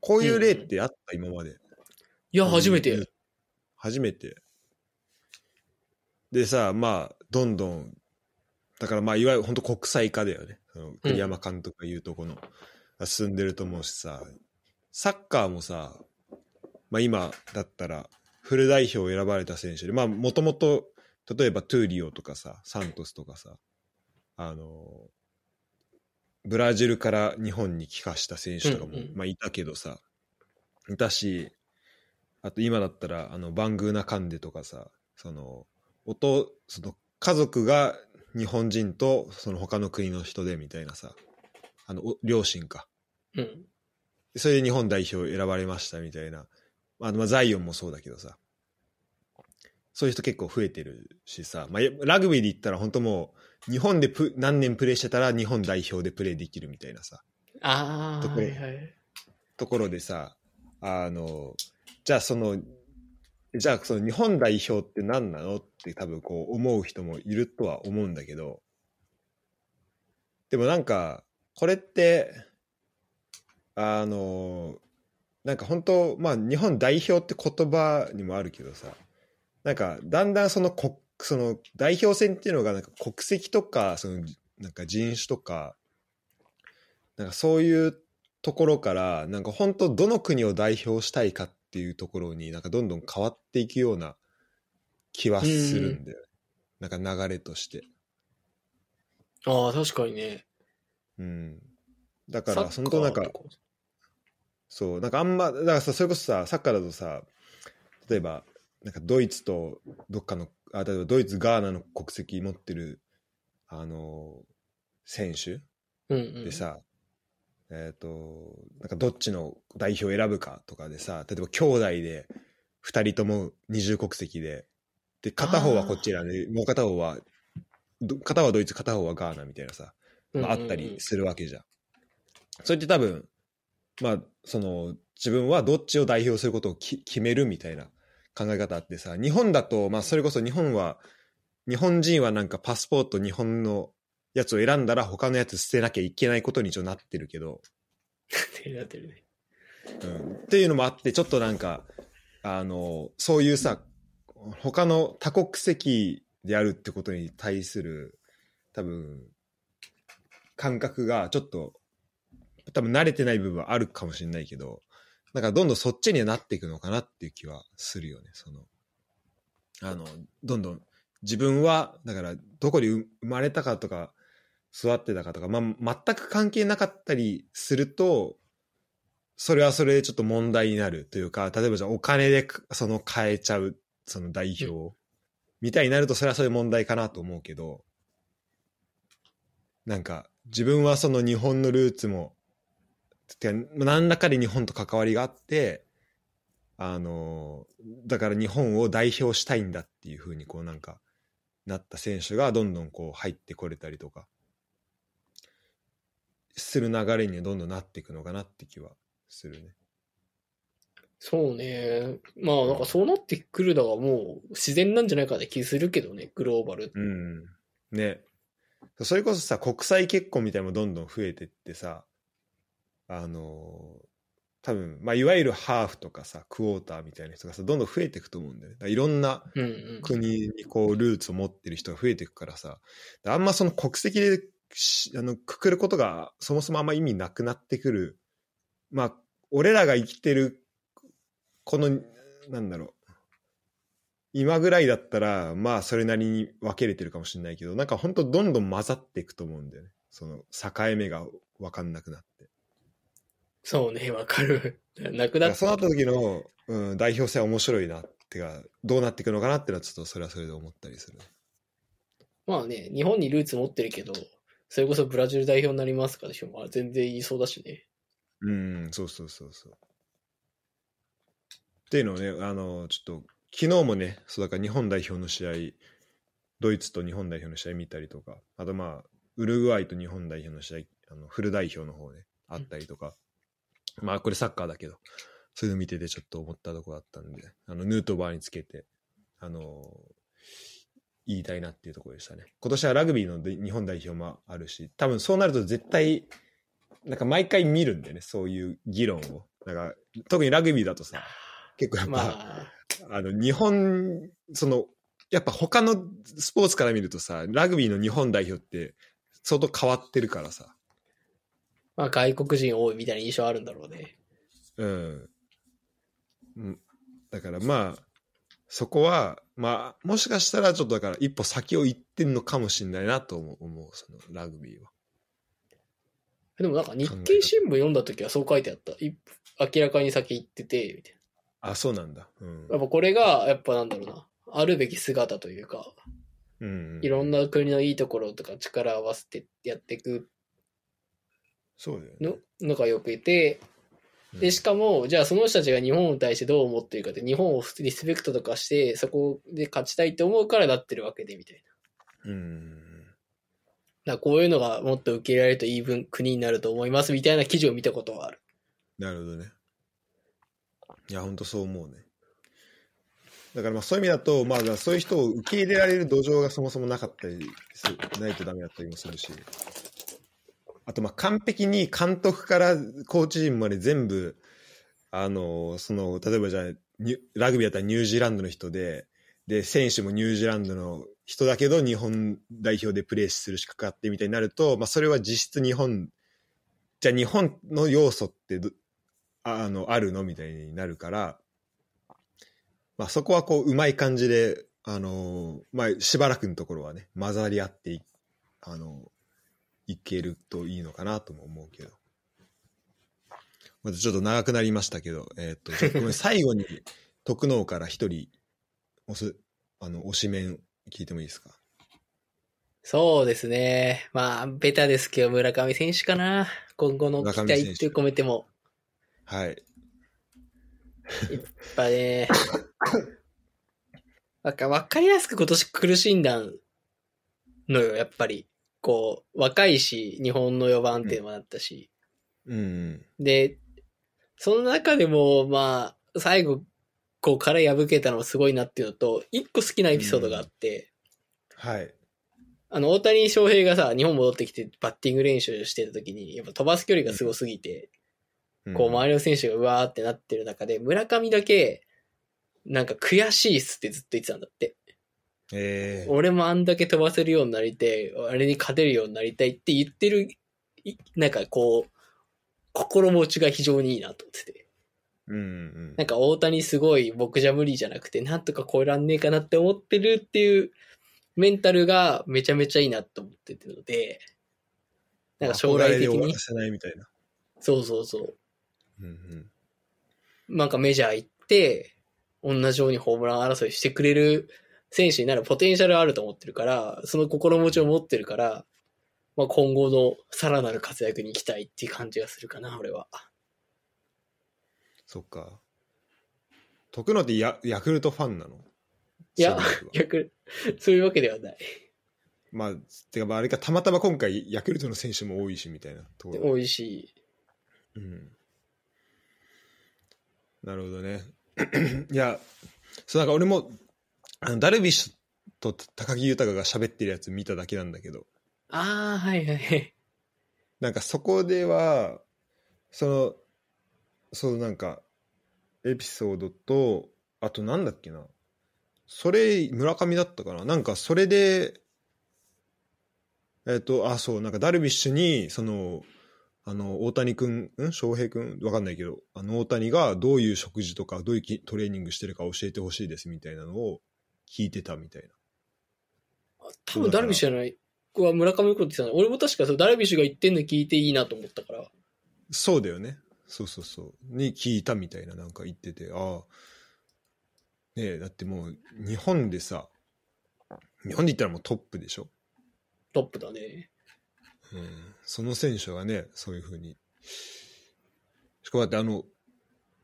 こういう例ってあった、今まで。いや、初めて。初めて。でさ、まあ、どんどん、だからまあ、いわゆる本当国際化だよね。その栗山監督が言うとこの、進んでると思うしさ、サッカーもさ、まあ今だったら、フル代表を選ばれた選手で、まあもともと、例えばトゥーリオとかさ、サントスとかさ、あの、ブラジルから日本に帰化した選手とかも、うんうん。まあいたけどさ、いたし、あと今だったら、あの、バングーナカンデとかさ、その、おと、その、家族が日本人と、その他の国の人でみたいなさ、あの、お両親か。うん。それで日本代表選ばれましたみたいな。あの、まあ、ザイオンもそうだけどさ。そういう人結構増えてるしさ。まあ、ラグビーで言ったら本当もう、日本でプ何年プレーしてたら日本代表でプレーできるみたいなさ。ああ、ところはいはい。ところでさ、あの、じゃあその、じゃあその日本代表って何なの？って多分こう思う人もいるとは思うんだけど、でもなんか、これって、あの、なんか本当、まあ日本代表って言葉にもあるけどさ、なんかだんだんその国、その代表戦っていうのがなんか国籍とか、そのなんか人種とか、なんかそういうところから、なんか本当どの国を代表したいかっていうところになんかどんどん変わっていくような気はするんだよね。なんか流れとして。ああ、確かにね。うん。だから、サッカー本当なんか、とそう、なんかあんま、だからさ、それこそさ、サッカーだとさ、例えば、なんかドイツとどっかの、あ、例えばドイツ、ガーナの国籍持ってる、あの、選手うんうん。でさ、えっ、と、なんかどっちの代表を選ぶかとかでさ、例えば兄弟で2人とも二重国籍で、で、片方はこっちらで、もう片方は、ど片方はドイツ、片方はガーナみたいなさ、まあ、あったりするわけじゃん。それって多分、まあ、その、自分はどっちを代表することをき決めるみたいな考え方あってさ、日本だと、まあ、それこそ日本は、日本人はなんかパスポート日本のやつを選んだら他のやつ捨てなきゃいけないことに一応なってるけど、なってるね。うん、っていうのもあって、ちょっとなんか、あの、そういうさ、他の多国籍であるってことに対する、多分、感覚がちょっと、多分慣れてない部分はあるかもしれないけど、なんかどんどんそっちにはなっていくのかなっていう気はするよね。その、あの、どんどん自分は、だからどこに生まれたかとか、育ってたかとか、まあ、全く関係なかったりすると、それはそれでちょっと問題になるというか、例えばじゃあお金でその変えちゃう、その代表みたいになると、それはそれ問題かなと思うけど、なんか自分はその日本のルーツも、て何らかで日本と関わりがあって、あの、だから日本を代表したいんだっていうふうにこうなんか、なった選手がどんどんこう入ってこれたりとか、する流れにどんどんなっていくのかなって気はするね。そうね。まあ、なんかそうなってくるのがもう自然なんじゃないかって気するけどね、グローバル。うん。ね。それこそさ、国際結婚みたいなのもどんどん増えてってさ、あの多分、まあ、いわゆるハーフとかさ、クォーターみたいな人がさ、どんどん増えていくと思うんだよね。いろんな。国にこう、ルーツを持ってる人が増えていくからさ、あんまその国籍でしあのくくることがそもそもあんま意味なくなってくる。まあ、俺らが生きてる、この、なんだろう。今ぐらいだったら、まあ、それなりに分けれてるかもしれないけど、なんか本当どんどん混ざっていくと思うんだよね。その、境目が分かんなくなって。そうね、わかる。なくなっだからそうなった時の、うん、代表性は面白いなってか、どうなっていくのかなってのはちょっとそれはそれで思ったりする。まあね、日本にルーツ持ってるけど、それこそブラジル代表になりますかでしょ。まあ全然言いそうだしね。うん、そうそうそうそう。っていうのをね、あの、ちょっと、昨日もね、そうだから日本代表の試合、ドイツと日本代表の試合見たりとか、あとまあ、ウルグアイと日本代表の試合、あのフル代表の方ね、あったりとか、まあ、これサッカーだけど、そういうの見ててちょっと思ったとこだったんで、あの、ヌートバーにつけて、あの、言いたいなっていうところでしたね。今年はラグビーので日本代表もあるし、多分そうなると絶対、なんか毎回見るんだよね、そういう議論を。なんか、特にラグビーだとさ、結構やっぱ、まあ、あの、日本、その、やっぱ他のスポーツから見るとさ、ラグビーの日本代表って相当変わってるからさ。まあ外国人多いみたいな印象あるんだろうね。うん。うんだからまあ、そこは、まあ、もしかしたらちょっとだから一歩先を行ってんのかもしれないなと思う、思うそのラグビーは。でもなんか日経新聞読んだ時はそう書いてあった。明らかに先行ってて、みたいあ、そうなんだ。うんな。やっぱこれが、やっぱなんだろうな。あるべき姿というか、うん、いろんな国のいいところとか力を合わせてやっていくそうだよね。ののがよくいて、で、しかも、じゃあその人たちが日本に対してどう思ってるかって、日本をリスペクトとかして、そこで勝ちたいって思うからなってるわけで、みたいな。うん。だこういうのがもっと受け入れられるといい分国になると思います、みたいな記事を見たことがある。なるほどね。いや、本当そう思うね。だからまあそういう意味だと、まあ、そういう人を受け入れられる土壌がそもそもなかったりないとダメだったりもするし、あとまあ完璧に監督からコーチ陣まで全部、あの、その、例えばじゃあ、ラグビーだったらニュージーランドの人で、で、選手もニュージーランドの人だけど日本代表でプレーする資格あってみたいになると、まあそれは実質日本、じゃあ日本の要素ってああの、あるのみたいになるから、まあそこはこう、うまい感じで、あの、まあしばらくのところはね、混ざり合って、あの、いけるといいのかなとも思うけど。まずちょっと長くなりましたけど、えーっと、ごめん、最後に、徳能から一人、おす、あの、推しメン聞いてもいいですか？そうですね。まあ、ベタですけど、村上選手かな。今後の期待って込めても、はい。やっぱね、なんか分かりやすく今年苦しんだのよ、やっぱり。こう、若いし、日本の4番っていうのもあったし。うん。で、その中でも、まあ、最後、こう、殻破けたのもすごいなっていうのと、一個好きなエピソードがあって、はい。あの、大谷翔平がさ、日本戻ってきてバッティング練習してた時に、やっぱ飛ばす距離がすごすぎて、こう、周りの選手がうわーってなってる中で、村上だけ、なんか悔しいっすってずっと言ってたんだって。えー、俺もあんだけ飛ばせるようになりたい、あれに勝てるようになりたいって言ってる、いなんかこう、心持ちが非常にいいなと思ってて。うんうんなんか大谷すごい僕じゃ無理じゃなくて、なんとか超えらんねえかなって思ってるっていうメンタルがめちゃめちゃいいなと思ってるので、なんか将来的に。そうそうそう。うんうん。なんかメジャー行って、同じようにホームラン争いしてくれる選手になるポテンシャルあると思ってるから、その心持ちを持ってるから、まあ、今後のさらなる活躍に行きたいっていう感じがするかな、俺は。そっか。徳野ってヤヤクルトファンなの？いやそういうことは逆、そういうわけではない。まあ、てかまああれか、たまたま今回ヤクルトの選手も多いしみたいなところ。多いし、うん。なるほどね。いや、そうなんか俺も、あのダルビッシュと高木豊が喋ってるやつ見ただけなんだけど、ああ、はいはいはい。なんかそこでは、その、そうなんか、エピソードと、あとなんだっけな。それ、村上だったかな。なんかそれで、えっ、と、あ、そう、なんかダルビッシュに、その、あの、大谷君、ん翔平君わかんないけど、あの、大谷がどういう食事とか、どういうきトレーニングしてるか教えてほしいですみたいなのを聞いてたみたいな。多分ダルビッシュじゃない。ここは村上のこと言ってたの。俺も確かそうダルビッシュが言ってんの聞いていいなと思ったから。そうだよね。そうそうそう。に聞いたみたいななんか言ってて、ああ、ねえ、だってもう日本でさ、日本で言ったらもうトップでしょ？トップだね。うん。その選手がね、そういうふうに。しかもだってあの、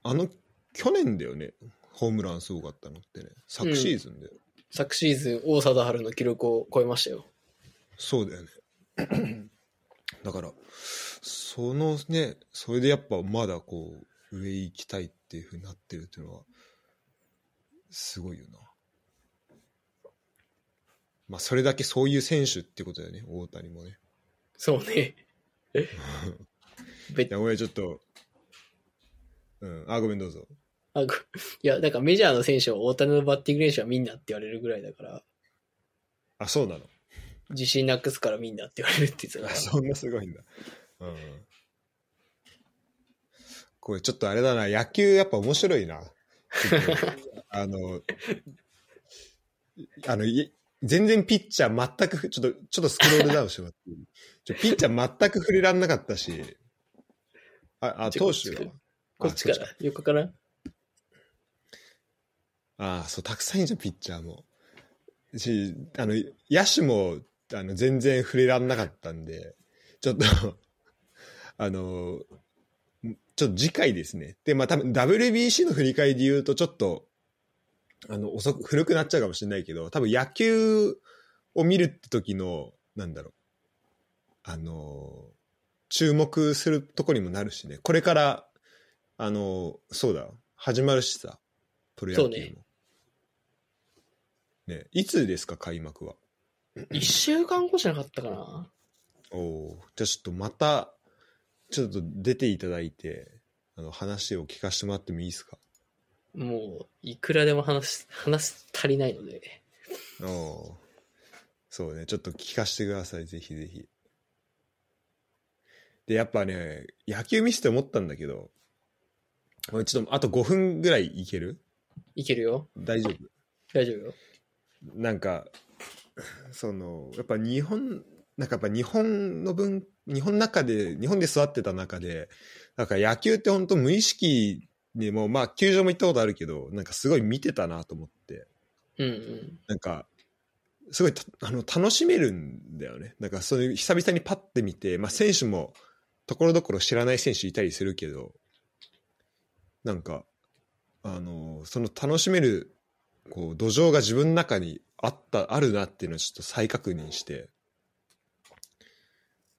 あの、去年だよね。ホームランすごかったのってね。昨シーズンだよ。昨シーズン、王貞治の記録を超えましたよ。そうだよね。だから、そのね、それでやっぱまだこう、上行きたいっていうふうになってるっていうのは、すごいよな。まあ、それだけそういう選手ってことだよね、大谷もね。そうね。べいや、俺ちょっと、うん、あ、ごめんどうぞ。あご いや、だからメジャーの選手は大谷のバッティング練習はみんなって言われるぐらいだから、あ、そうなの？自信なくすからみんなって言われるって言ってたあから。そんなすごいんだ。うん。これちょっとあれだな、野球やっぱ面白いな。あの、あの、い全然ピッチャー全くふ、ちょっと、ちょっとスクロールダウンしてもらっていいピッチャー全く触れらんなかったし、あ、あ、投手が。こっちから、横から？ああ、そう、たくさんいるじゃん、ピッチャーも。し、あの、野手も、あの、全然触れらんなかったんで、ちょっと、あの、ちょっと次回ですね。で、まあ多分 WBC の振り返りで言うと、ちょっと、あの、遅く、古くなっちゃうかもしれないけど、多分野球を見るって時の、なんだろう、あの、注目するとこにもなるしね。これから、あの、そうだ、始まるしさ、プロ野球も。ね、いつですか、開幕は？一週間後じゃなかったかなおじゃあちょっとまた、ちょっと出ていただいて、あの、話を聞かせてもらってもいいですか？もう、いくらでも話す、話す足りないので。おおそうね、ちょっと聞かせてください、ぜひぜひ。で、やっぱね、野球見せて思ったんだけど、俺ちょっとあと5分ぐらいいける？いけるよ。大丈夫？大丈夫よ。なんか、その、やっぱ日本、なんかやっぱ日本の文、日本の中で、日本で育ってた中で、なんか野球って本当無意識にも、まあ球場も行ったことあるけど、なんかすごい見てたなと思って、うんうん。なんか、すごいたあの楽しめるんだよね。なんかそういう久々にパッて見て、まあ選手もところどころ知らない選手いたりするけど、なんか、あの、その楽しめるこう土壌が自分の中にあったあるなっていうのをちょっと再確認して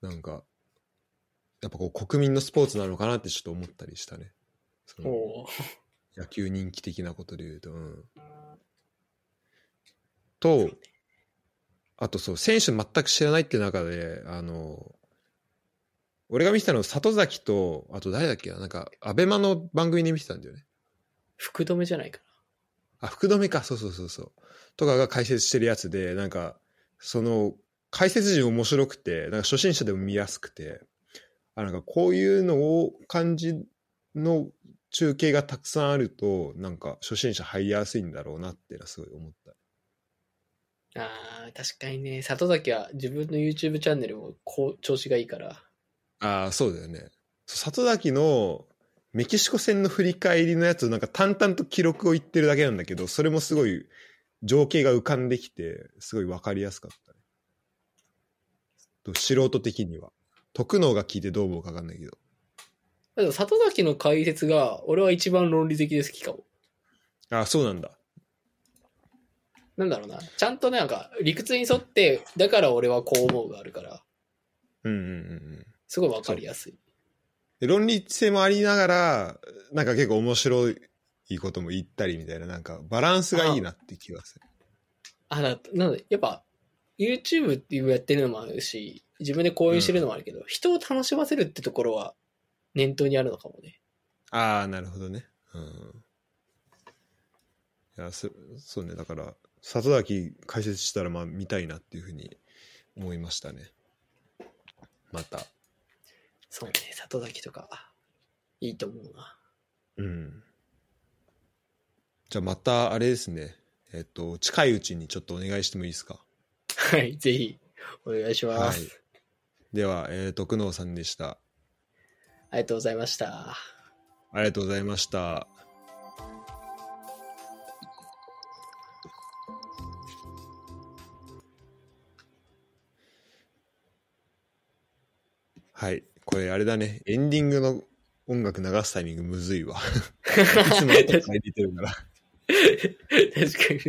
なんかやっぱこう国民のスポーツなのかなってちょっと思ったりしたね。その野球人気的なことで言うとうん。とあとそう選手全く知らないっていう中であの俺が見てたのは里崎とあと誰だっけななんかアベマの番組で見てたんだよね。福留じゃないかあ、福留か、そうそうそうそう。とかが解説してるやつで、なんか、その、解説陣面白くて、なんか初心者でも見やすくて、あ、なんかこういうのを感じの中継がたくさんあると、なんか初心者入りやすいんだろうなってのはすごい思った。な。あー、確かにね、里崎は自分の YouTube チャンネルもこう調子がいいから。ああ、そうだよね。里崎のメキシコ戦の振り返りのやつをなんか淡々と記録を言ってるだけなんだけど、それもすごい情景が浮かんできて、すごいわかりやすかったね。と素人的には。徳能が聞いてどう思うかわかんないけど。でも里崎の解説が、俺は一番論理的で好きかも。ああ、そうなんだ。なんだろうな。ちゃんとなんか、理屈に沿って、だから俺はこう思うがあるから、うんうんうんうん。すごいわかりやすい。で論理性もありながら、なんか結構面白いことも言ったりみたいな、なんかバランスがいいなって気がする。あ、だなので、やっぱ、YouTube っていうやってるのもあるし、自分で講演してるのもあるけど、人を楽しませるってところは、念頭にあるのかもね。ああ、なるほどね。うん。いや、そそうね。だから、里崎解説したら、まあ、見たいなっていうふうに思いましたね。また。そうね、里崎とか、いいと思うな。うん。じゃあ、また、あれですね。えっと、近いうちにちょっとお願いしてもいいですか？はい、ぜひ、お願いします。はいでは、えー、徳能さんでした。ありがとうございました。ありがとうございました。はい。これあれだね。エンディングの音楽流すタイミングむずいわ。いつも入れてるから。確かに。